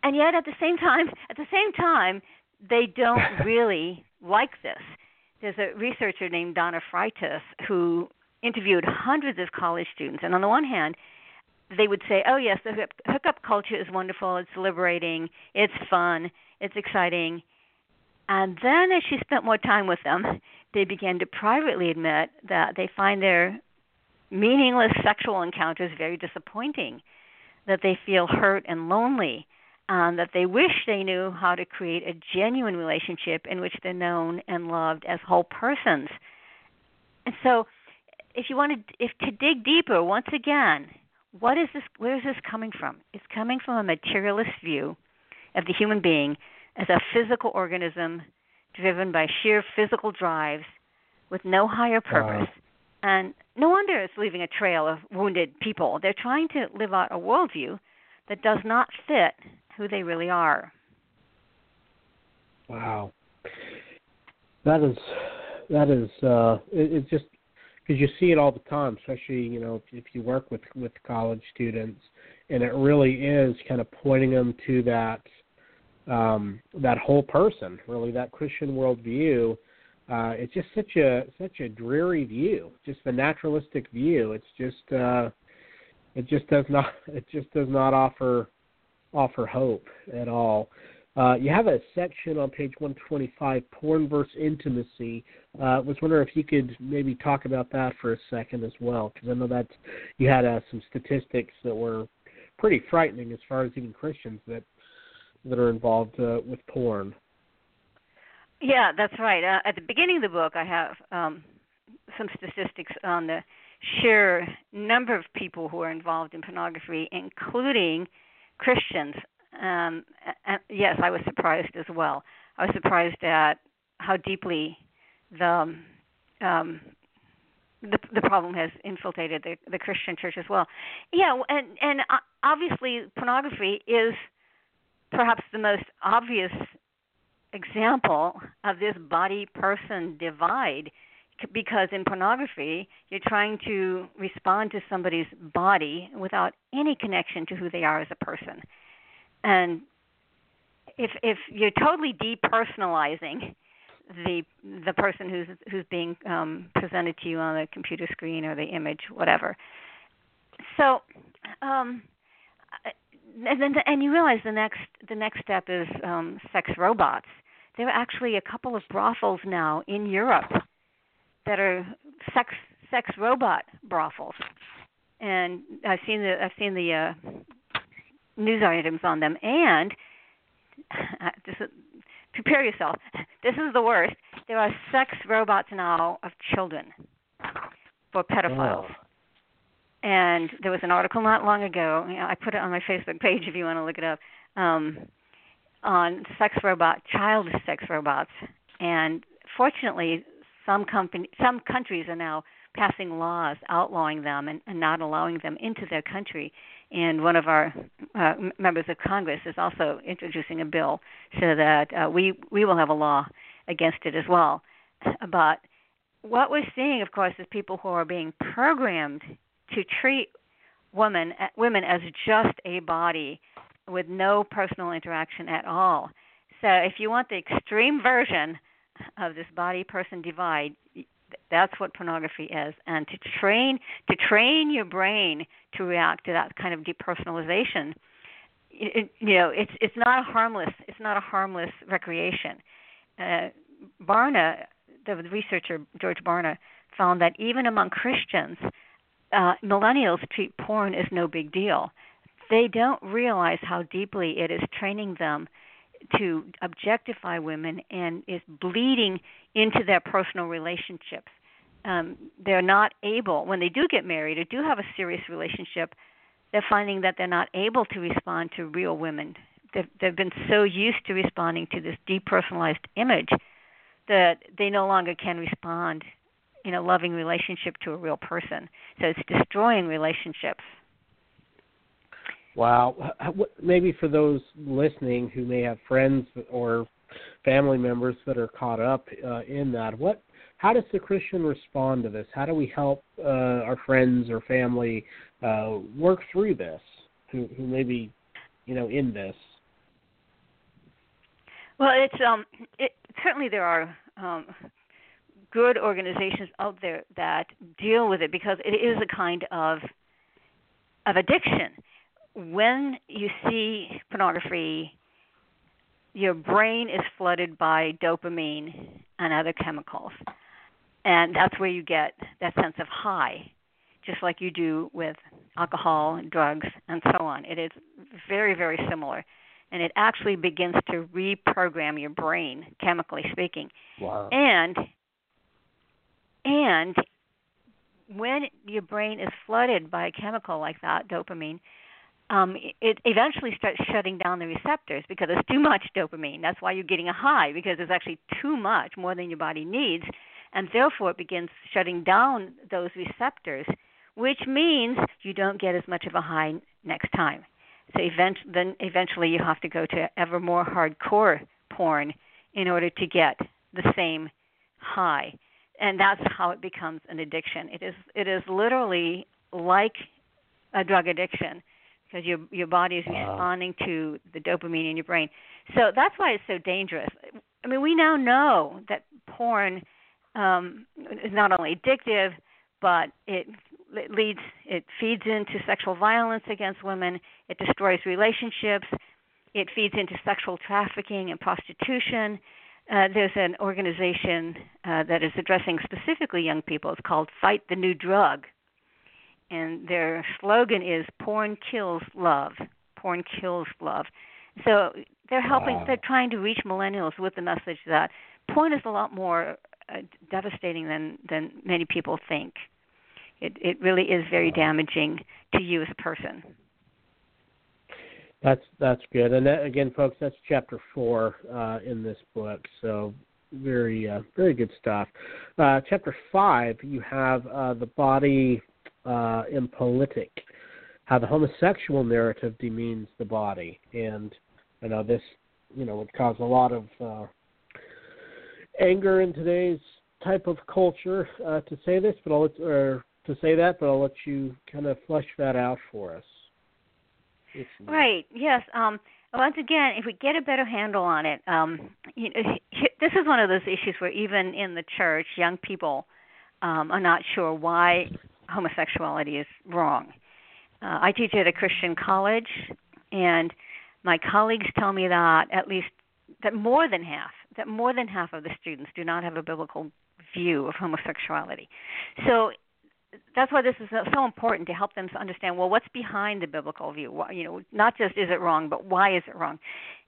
and yet at the same time, at the same time, they don't [LAUGHS] really like this. There's a researcher named Donna Freitas who interviewed hundreds of college students, and on the one hand, they would say, "Oh yes, the hookup culture is wonderful. It's liberating. It's fun. It's exciting." And then, as she spent more time with them, they began to privately admit that they find their meaningless sexual encounters very disappointing, that they feel hurt and lonely, and that they wish they knew how to create a genuine relationship in which they're known and loved as whole persons. And so, if you want to, if to dig deeper, once again, what is this? Where is this coming from? It's coming from a materialist view of the human being as a physical organism driven by sheer physical drives with no higher purpose. And no wonder it's leaving a trail of wounded people. They're trying to live out a worldview that does not fit who they really are. Wow. That is that is uh it, it's just because you see it all the time, especially you know if, if you work with with college students, and it really is kind of pointing them to that um, that whole person, really that Christian worldview. Uh, it's just such a such a dreary view, just the naturalistic view. It's just uh, it just does not [LAUGHS] it just does not offer offer hope at all. Uh, you have a section on page 125, porn versus intimacy. I uh, was wondering if you could maybe talk about that for a second as well, because I know that you had uh, some statistics that were pretty frightening as far as even Christians that that are involved uh, with porn. Yeah, that's right. Uh, at the beginning of the book, I have um, some statistics on the sheer number of people who are involved in pornography, including Christians. Um, and yes, I was surprised as well. I was surprised at how deeply the um, the, the problem has infiltrated the, the Christian church as well. Yeah, and and uh, obviously pornography is perhaps the most obvious example of this body person divide because in pornography you're trying to respond to somebody's body without any connection to who they are as a person and if if you're totally depersonalizing the the person who's who's being um, presented to you on the computer screen or the image whatever so um, and then and you realize the next the next step is um, sex robots. There are actually a couple of brothels now in Europe that are sex sex robot brothels, and I've seen the I've seen the uh, news items on them, and [LAUGHS] this is, prepare yourself. [LAUGHS] This is the worst. There are sex robots now of children for pedophiles. Oh. And there was an article not long ago. You know, I put it on my Facebook page if you want to look it up. Um, on sex robot, child sex robots, and fortunately, some company, some countries are now passing laws outlawing them and, and not allowing them into their country. And one of our uh, members of Congress is also introducing a bill so that uh, we we will have a law against it as well. [LAUGHS] But what we're seeing, of course, is people who are being programmed to treat women women as just a body with no personal interaction at all. So if you want the extreme version of this body person divide, that's what pornography is. And to train to train your brain to react to that kind of depersonalization, it, you know, it's it's not a harmless it's not a harmless recreation. Uh, Barna, the researcher George Barna, found that even among Christians, uh, millennials treat porn as no big deal. They don't realize how deeply it is training them to objectify women and is bleeding into their personal relationships. Um, they're not able, when they do get married or do have a serious relationship, they're finding that they're not able to respond to real women. They've, they've been so used to responding to this depersonalized image that they no longer can respond in a loving relationship to a real person. So it's destroying relationships. Wow. Maybe for those listening who may have friends or family members that are caught up uh, in that, what how does the Christian respond to this? How do we help uh, our friends or family uh, work through this who who may be, you know, in this? Well, it's um it certainly there are um good organizations out there that deal with it because it is a kind of of addiction. When you see pornography, your brain is flooded by dopamine and other chemicals. And that's where you get that sense of high, just like you do with alcohol, and drugs, and so on. It is very, very similar. And it actually begins to reprogram your brain, chemically speaking. Wow. And and when your brain is flooded by a chemical like that, dopamine, um, it eventually starts shutting down the receptors because there's too much dopamine. That's why you're getting a high because there's actually too much, more than your body needs, and therefore it begins shutting down those receptors, which means you don't get as much of a high next time. So event- then eventually you have to go to ever more hardcore porn in order to get the same high and that's how it becomes an addiction. It is it is literally like a drug addiction because your your body is responding to the dopamine in your brain. So that's why it's so dangerous. I mean, we now know that porn um, is not only addictive, but it, it leads it feeds into sexual violence against women. It destroys relationships. It feeds into sexual trafficking and prostitution uh, there's an organization uh, that is addressing specifically young people. It's called Fight the New Drug. And their slogan is Porn Kills Love. Porn Kills Love. So they're helping, wow. they're trying to reach millennials with the message that porn is a lot more uh, devastating than, than many people think. It, it really is very damaging to you as a person. That's that's good. And that, again, folks, that's chapter four uh, in this book. So very uh, very good stuff. Uh, chapter five, you have uh, the body uh, in politic, how the homosexual narrative demeans the body, and I know this you know would cause a lot of uh, anger in today's type of culture uh, to say this, but I'll let, or to say that, but I'll let you kind of flesh that out for us. Right. Yes. Um, once again, if we get a better handle on it, um, you know, this is one of those issues where even in the church, young people um, are not sure why homosexuality is wrong. Uh, I teach at a Christian college, and my colleagues tell me that at least that more than half, that more than half of the students do not have a biblical view of homosexuality. So that's why this is so important to help them to understand well what's behind the biblical view you know not just is it wrong but why is it wrong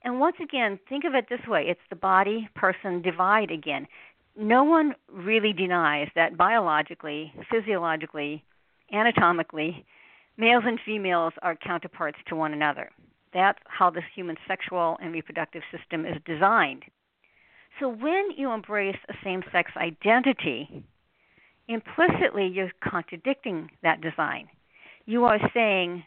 and once again think of it this way it's the body person divide again no one really denies that biologically physiologically anatomically males and females are counterparts to one another that's how this human sexual and reproductive system is designed so when you embrace a same sex identity implicitly you're contradicting that design. You are saying,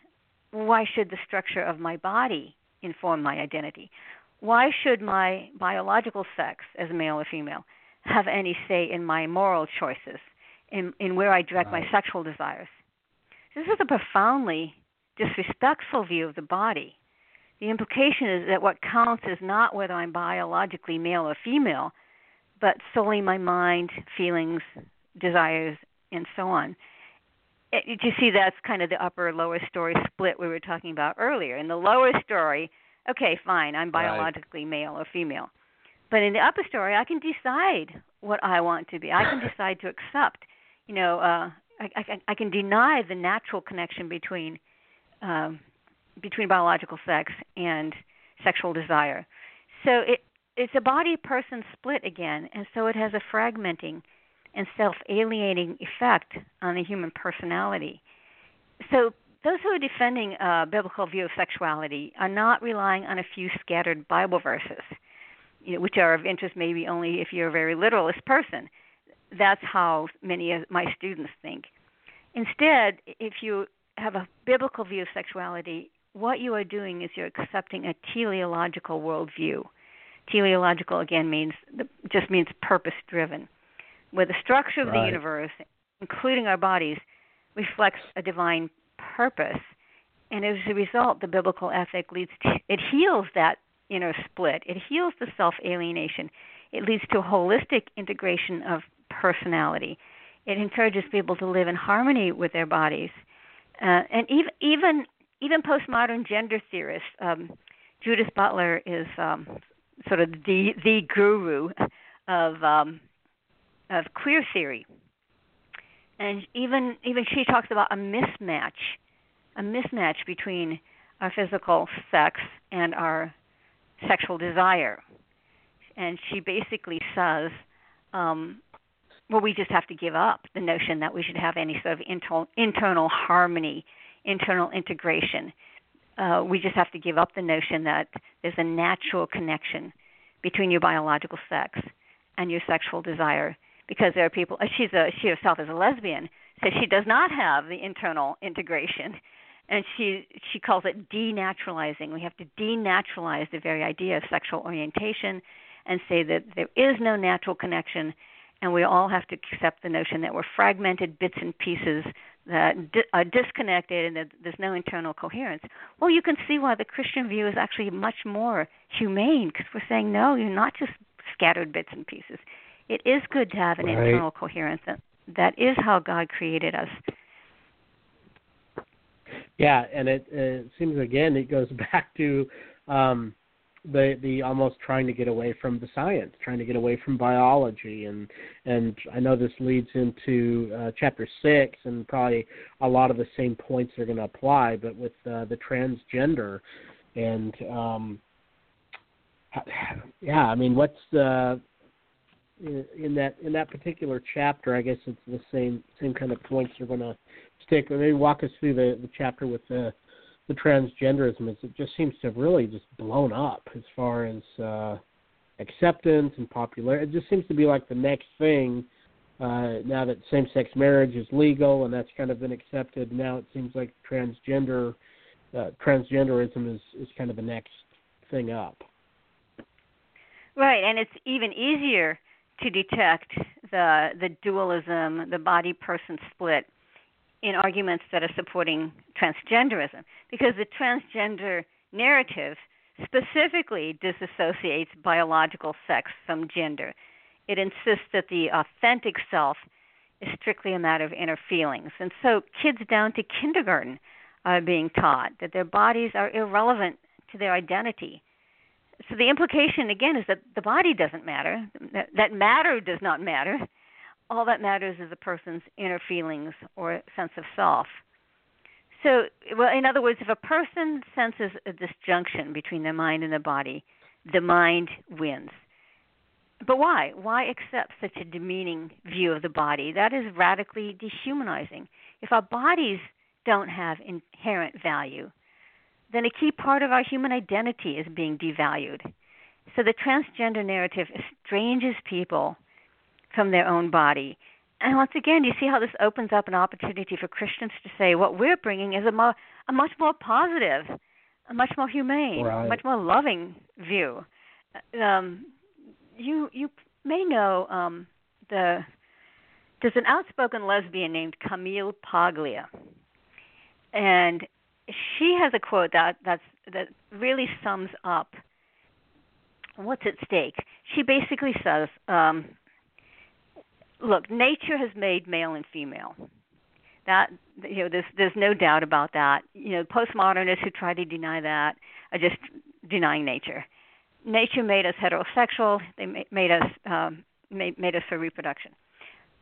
why should the structure of my body inform my identity? Why should my biological sex, as male or female, have any say in my moral choices, in, in where I direct right. my sexual desires? This is a profoundly disrespectful view of the body. The implication is that what counts is not whether I'm biologically male or female, but solely my mind, feelings, desires, and so on. Eh, it, you see, that's kind of the upper lower story split we were talking about earlier. In the lower story, okay, fine, I'm biologically right. male or female. But in the upper story, I can decide what I want to be. I can [LAUGHS] decide to accept. You know, uh, I, I, I can deny the natural connection between um, between biological sex and sexual desire. So it it's a body person split again, and so it has a fragmenting and self alienating effect on the human personality. So, those who are defending a biblical view of sexuality are not relying on a few scattered Bible verses, you know, which are of interest maybe only if you're a very literalist person. That's how many of my students think. Instead, if you have a biblical view of sexuality, what you are doing is you're accepting a teleological worldview. Teleological again means just means purpose driven where the structure of right. the universe, including our bodies, reflects a divine purpose. And as a result, the biblical ethic leads to it heals that inner split. It heals the self alienation. It leads to a holistic integration of personality. It encourages people to live in harmony with their bodies. Uh, and even even even postmodern gender theorists, um, Judith Butler is um, sort of the the guru of um, of queer theory. And even even she talks about a mismatch, a mismatch between our physical sex and our sexual desire. And she basically says, um, well, we just have to give up the notion that we should have any sort of internal, internal harmony, internal integration. Uh, we just have to give up the notion that there's a natural connection between your biological sex and your sexual desire because there are people. Uh, she's a she herself is a lesbian, so she does not have the internal integration, and she she calls it denaturalizing. We have to denaturalize the very idea of sexual orientation, and say that there is no natural connection, and we all have to accept the notion that we're fragmented bits and pieces that are disconnected and that there's no internal coherence. Well, you can see why the Christian view is actually much more humane because we're saying no, you're not just scattered bits and pieces it is good to have an right. internal coherence. That, That is how God created us. Yeah, and it, it seems again it goes [LAUGHS] back to um, the the almost trying to get away from the science, trying to get away from biology, and and I know this leads into uh, chapter six, and probably a lot of the same points are going to apply, but with uh, the transgender, and um, [SIGHS] yeah, I mean, what's the in, that in that particular chapter, I guess it's the same same kind of points you're going to stick. Maybe walk us through the, the chapter with the the transgenderism. It just seems to have really just blown up as far as uh, acceptance and popularity. It just seems to be like the next thing. Uh, now that same-sex marriage is legal and that's kind of been accepted, now it seems like transgender uh, transgenderism is is kind of the next thing up. Right, and it's even easier to detect the the dualism, the body person split in arguments that are supporting transgenderism because the transgender narrative specifically disassociates biological sex from gender. It insists that the authentic self is strictly a matter of inner feelings. And so kids down to kindergarten are being taught that their bodies are irrelevant to their identity so the implication again is that the body doesn't matter, that, matter does not matter. All that matters is a person's inner feelings or sense of self. So, well, in other words, if a person senses a disjunction between their mind and their body, the mind wins. But why? Why accept such a demeaning view of the body? That is radically dehumanizing. If our bodies don't have inherent value, then a key part of our human identity is being devalued. So the transgender narrative estranges people from their own body. And once again, you see how this opens up an opportunity for Christians to say what we're bringing is a, mo- a much more positive, a much more humane, right. much more loving view. Um, you you may know um, the there's an outspoken lesbian named Camille Paglia, and she has a quote that that's that really sums up what's at stake. She basically says, um, "Look, nature has made male and female. That you know, there's there's no doubt about that. You know, postmodernists who try to deny that are just denying nature. Nature made us heterosexual. They made us um, made, made us for reproduction.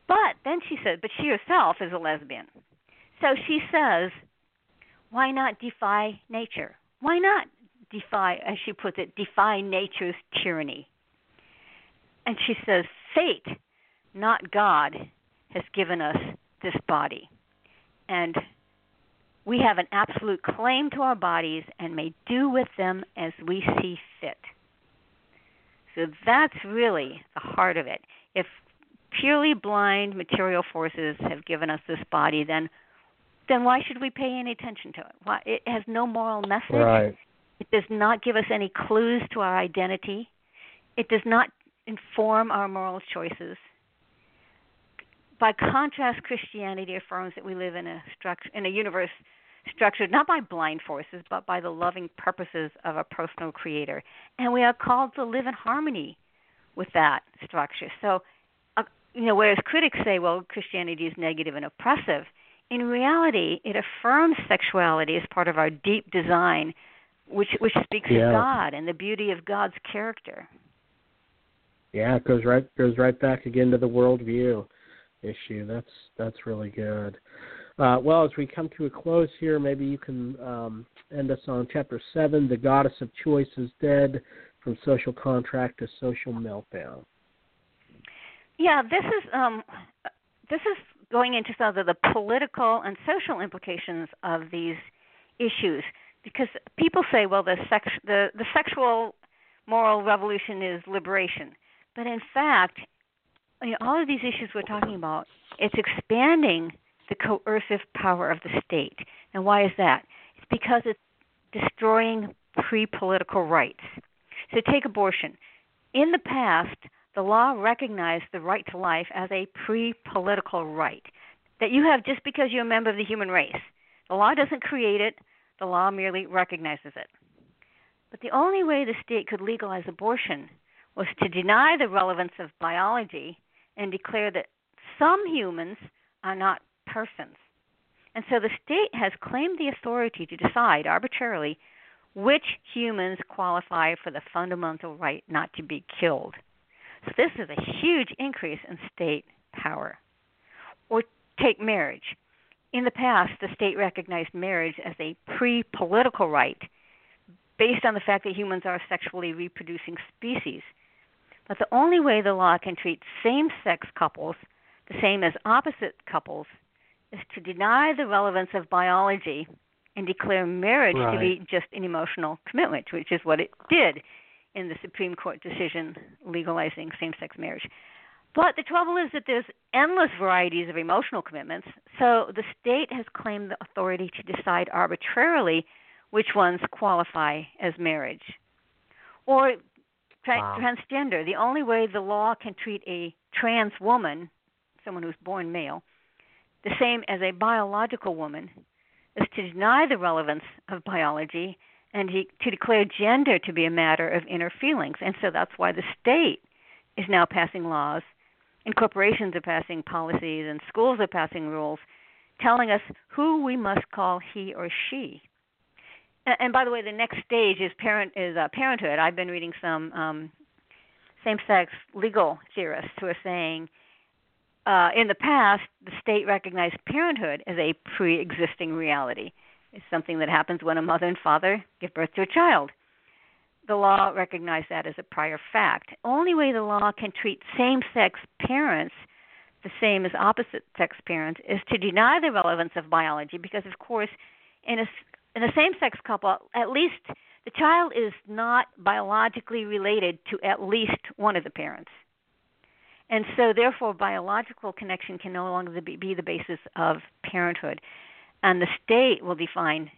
But then she said, but she herself is a lesbian. So she says, why not defy nature? Why not defy, as she puts it, defy nature's tyranny? And she says, fate, not God, has given us this body. And we have an absolute claim to our bodies and may do with them as we see fit. So that's really the heart of it. If purely blind material forces have given us this body, then then why should we pay any attention to it? Why it has no moral message. Right. It does not give us any clues to our identity. It does not inform our moral choices. By contrast, Christianity affirms that we live in a structure in a universe structured not by blind forces, but by the loving purposes of a personal creator. And we are called to live in harmony with that structure. So, uh, you know, whereas critics say, well, Christianity is negative and oppressive, in reality, it affirms sexuality as part of our deep design, which which speaks yeah. of God and the beauty of God's character. Yeah, it goes right goes right back again to the worldview issue. That's that's really good. Uh, well, as we come to a close here, maybe you can um, end us on chapter seven: "The Goddess of Choice is Dead: From Social Contract to Social Meltdown." Yeah, this is um, this is going into some of the political and social implications of these issues because people say, well, the sex the the sexual moral revolution is liberation, but in fact, you know, all of these issues we're talking about, it's expanding the coercive power of the state. And why is that? It's because it's destroying pre political rights. So take abortion. In the past, the law recognized the right to life as a pre political right that you have just because you're a member of the human race. The law doesn't create it, the law merely recognizes it. But the only way the state could legalize abortion was to deny the relevance of biology and declare that some humans are not persons. And so the state has claimed the authority to decide arbitrarily which humans qualify for the fundamental right not to be killed. So this is a huge increase in state power. Or take marriage. In the past, the state recognized marriage as a pre political right based on the fact that humans are a sexually reproducing species. But the only way the law can treat same sex couples the same as opposite couples is to deny the relevance of biology and declare marriage right. to be just an emotional commitment, which is what it did in the Supreme Court decision legalizing same sex marriage. But the trouble is that there's endless varieties of emotional commitments, so the state has claimed the authority to decide arbitrarily which ones qualify as marriage. Or tra- wow. transgender, the only way the law can treat a trans woman, someone who's born male, the same as a biological woman is to deny the relevance of biology and to declare gender to be a matter of inner feelings. And so that's why the state is now passing laws, and corporations are passing policies, and schools are passing rules telling us who we must call he or she. And, and by the way, the next stage is parent is uh, parenthood. I've been reading some um, same-sex legal theorists who are saying uh, in the past, the state recognized parenthood as a pre existing reality. It's something that happens when a mother and father give birth to a child. The law recognized that as a prior fact. Only way the law can treat same sex parents the same as opposite sex parents is to deny the relevance of biology because, of course, in a, in a same sex couple, at least the child is not biologically related to at least one of the parents. And so, therefore, biological connection can no longer be the basis of parenthood. And the state will define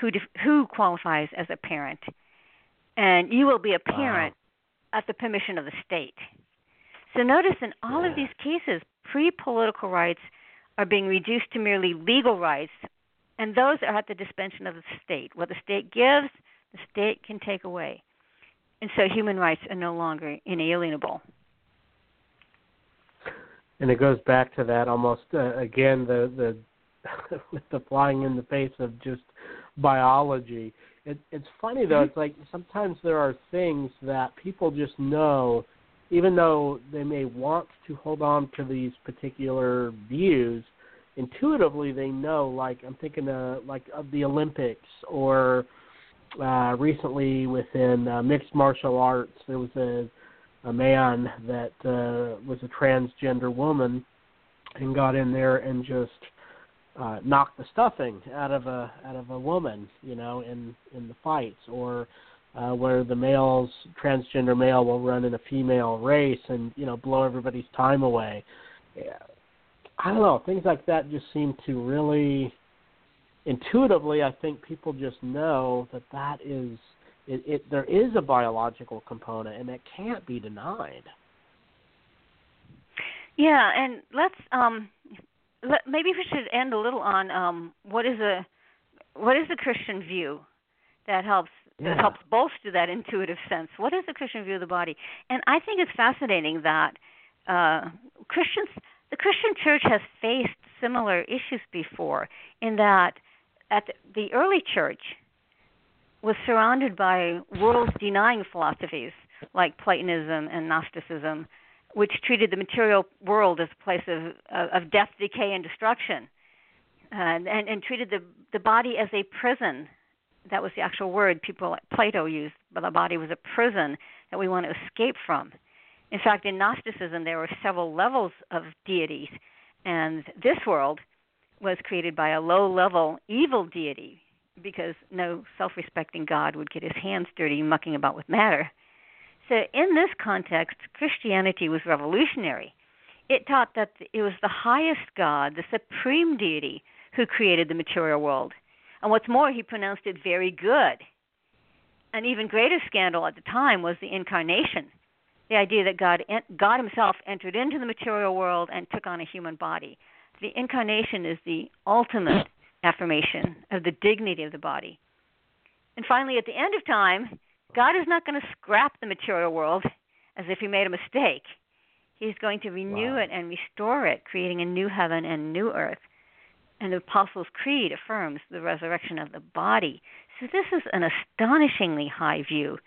who, def- who qualifies as a parent. And you will be a parent wow. at the permission of the state. So, notice in all yeah. of these cases, pre political rights are being reduced to merely legal rights, and those are at the dispensation of the state. What the state gives, the state can take away. And so, human rights are no longer inalienable and it goes back to that almost uh, again the the with [LAUGHS] the flying in the face of just biology. It, it's funny though. It's like sometimes there are things that people just know, even though they may want to hold on to these particular views. Intuitively, they know. Like I'm thinking, uh, like of the Olympics, or uh, recently within uh, mixed martial arts, there was a a man that uh, was a transgender woman and got in there and just uh, knocked the stuffing out of a out of a woman, you know, in in the fights, or uh, where the male's transgender male will run in a female race and you know blow everybody's time away. I don't know, things like that just seem to really intuitively. I think people just know that that is it, it there is a biological component, and it can't be denied. Yeah, and let's um, let, maybe we should end a little on um, what is a what is the Christian view that helps yeah. that helps bolster that intuitive sense. What is the Christian view of the body? And I think it's fascinating that uh, Christians, the Christian Church, has faced similar issues before. In that, at the, early church, was surrounded by world denying philosophies like Platonism and Gnosticism, which treated the material world as a place of, of death, decay, and destruction, and, and, and treated the, the body as a prison. That was the actual word people like Plato used, but the body was a prison that we want to escape from. In fact, in Gnosticism, there were several levels of deities, and this world was created by a low level evil deity because no self respecting God would get his hands dirty mucking about with matter. So, in this context, Christianity was revolutionary. It taught that it was the highest God, the supreme deity, who created the material world. And what's more, he pronounced it very good. An even greater scandal at the time was the incarnation the idea that God, God himself entered into the material world and took on a human body. The incarnation is the ultimate affirmation of the dignity of the body. And finally, at the end of time, God is not going to scrap the material world as if he made a mistake. He's going to renew wow. it and restore it, creating a new heaven and new earth. And the Apostles' Creed affirms the resurrection of the body. So, this is an astonishingly high view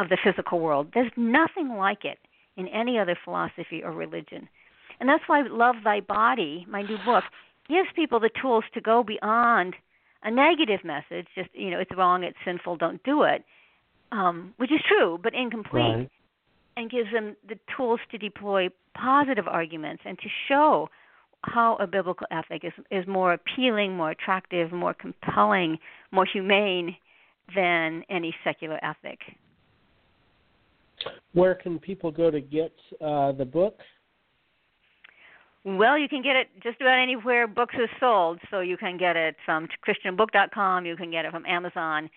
of the physical world. There's nothing like it in any other philosophy or religion. And that's why Love Thy Body, my new book, gives people the tools to go beyond a negative message, just you know, it's wrong, it's sinful, don't do it, um, which is true but incomplete, right. and gives them the tools to deploy positive arguments and to show how a biblical ethic is is more appealing, more attractive, more compelling, more humane than any secular ethic. Where can people go to get uh, the book? Well, you can get it just about anywhere books are sold. So you can get it from ChristianBook.com. You can get it from Amazon,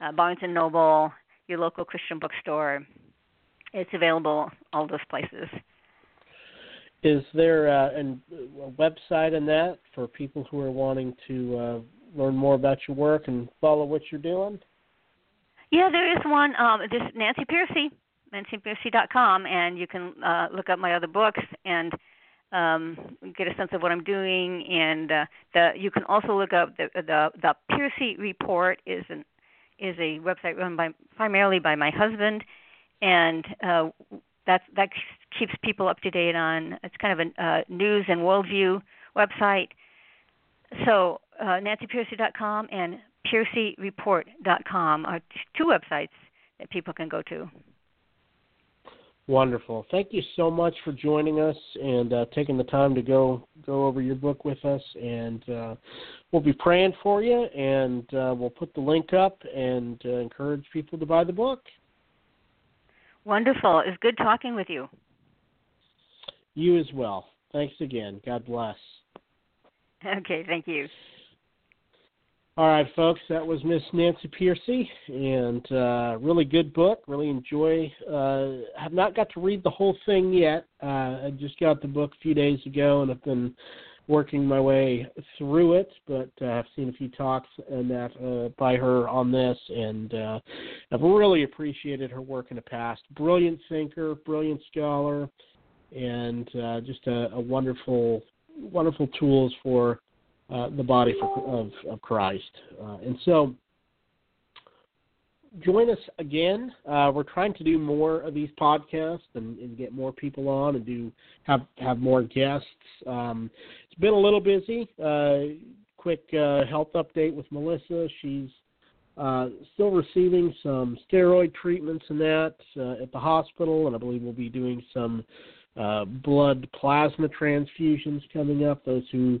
uh, Barnes and Noble, your local Christian bookstore. It's available all those places. Is there uh, an, a website in that for people who are wanting to uh, learn more about your work and follow what you're doing? Yeah, there is one. Um, this Nancy Pearcey, nancypearcey.com, and you can uh, look up my other books and um, get a sense of what I'm doing, and uh, the you can also look up the the the Pearcey Report is an is a website run by primarily by my husband, and uh, that's that keeps people up to date on. It's kind of a uh, news and worldview website. So uh, nancypearcey.com and pearceyreport.com are two websites that people can go to. Wonderful. Thank you so much for joining us and uh, taking the time to go go over your book with us. And uh, we'll be praying for you, and uh, we'll put the link up and uh, encourage people to buy the book. Wonderful. It's good talking with you. You as well. Thanks again. God bless. [LAUGHS] Okay, thank you. All right, folks, that was Miss Nancy Pearcey, and uh, really good book. Really enjoy. Uh, have not got to read the whole thing yet. Uh, I just got the book a few days ago, and I've been working my way through it. But uh, I've seen a few talks and that uh, by her on this, and uh, I've really appreciated her work in the past. Brilliant thinker, brilliant scholar, and uh, just a, a wonderful, wonderful tools for uh, the body for, of, of Christ. Uh, and so, join us again. Uh, we're trying to do more of these podcasts and, and, get more people on and do have have more guests. Um, it's been a little busy. Uh, quick uh, health update with Melissa. She's uh, still receiving some steroid treatments and that at the hospital, and I believe we'll be doing some blood plasma transfusions coming up. Those who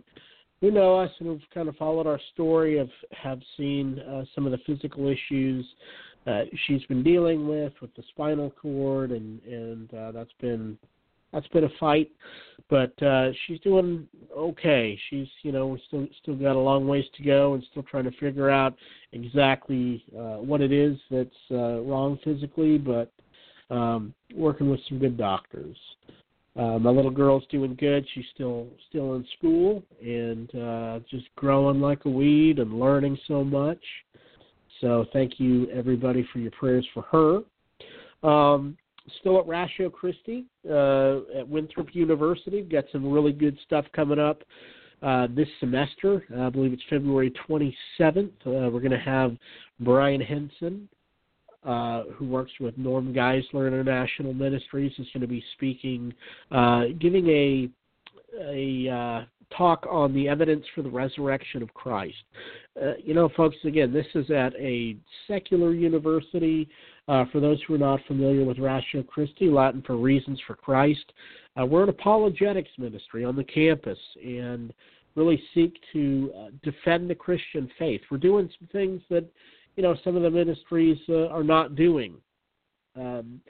who know us and have kind of followed our story of have seen uh, some of the physical issues uh, she's been dealing with with the spinal cord, and and uh, that's been that's been a fight, but uh, she's doing okay. She's you know we still still got a long ways to go, and still trying to figure out exactly uh, what it is that's uh, wrong physically, but um, working with some good doctors. Uh, my little girl's doing good. She's still still in school and uh, just growing like a weed and learning so much. So thank you everybody for your prayers for her. Um, still at Ratio Christi uh, at Winthrop University. We've got some really good stuff coming up uh, this semester. I believe it's February 27th. Uh, we're going to have Brian Henson uh, who works with Norm Geisler International Ministries, is going to be speaking, uh, giving a a uh, talk on the evidence for the resurrection of Christ. Uh, you know, folks, again, this is at a secular university. Uh, for those who are not familiar with Ratio Christi, Latin for Reasons for Christ, uh, we're an apologetics ministry on the campus and really seek to defend the Christian faith. We're doing some things that you know some of the ministries uh, are not doing. Um,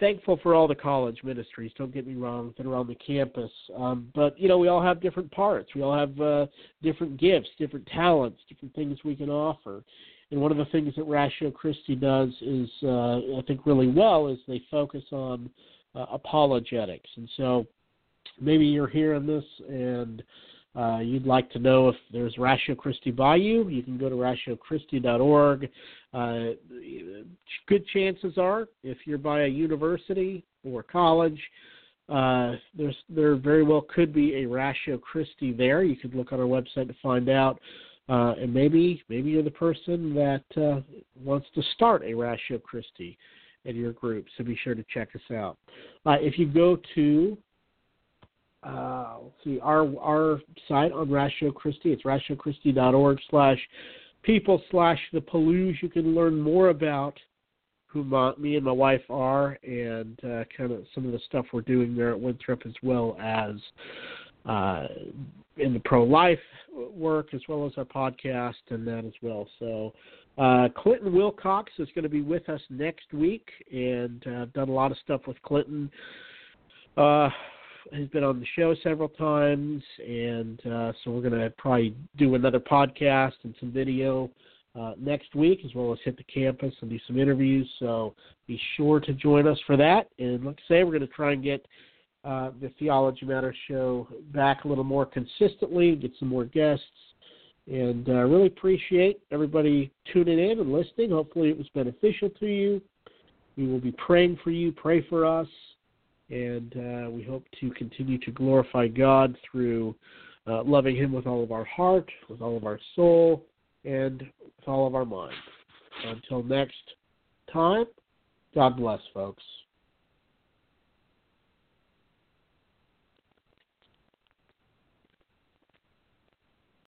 thankful for all the college ministries. Don't get me wrong that are on the campus, um, but you know we all have different parts. We all have uh, different gifts, different talents, different things we can offer. And one of the things that Ratio Christi does is, uh, I think, really well is they focus on uh, apologetics. And so maybe you're hearing this and uh, you'd like to know if there's Ratio Christi by you, you can go to ratiochristi.org. Uh, good chances are, if you're by a university or college, uh, there's there very well could be a Ratio Christi there. You could look on our website to find out, uh, and maybe maybe you're the person that uh, wants to start a Ratio Christi in your group. So be sure to check us out. Uh, if you go to uh, see our our site on Ratio Christi. It's ratiochristi.org slash people slash the Pellew's. You can learn more about who my, me and my wife are and uh, kind of some of the stuff we're doing there at Winthrop as well as uh, in the pro life work as well as our podcast and that as well. So uh, Clinton Wilcox is going to be with us next week, and uh, I've done a lot of stuff with Clinton. Has been on the show several times, and uh, so we're going to probably do another podcast and some video uh, next week, as well as hit the campus and do some interviews. So be sure to join us for that. And like I say, we're going to try and get uh, the Theology Matters show back a little more consistently, get some more guests, and uh, really appreciate everybody tuning in and listening. Hopefully, it was beneficial to you. We will be praying for you. Pray for us and uh, we hope to continue to glorify God through uh, loving Him with all of our heart, with all of our soul, and with all of our mind. Until next time, God bless, folks.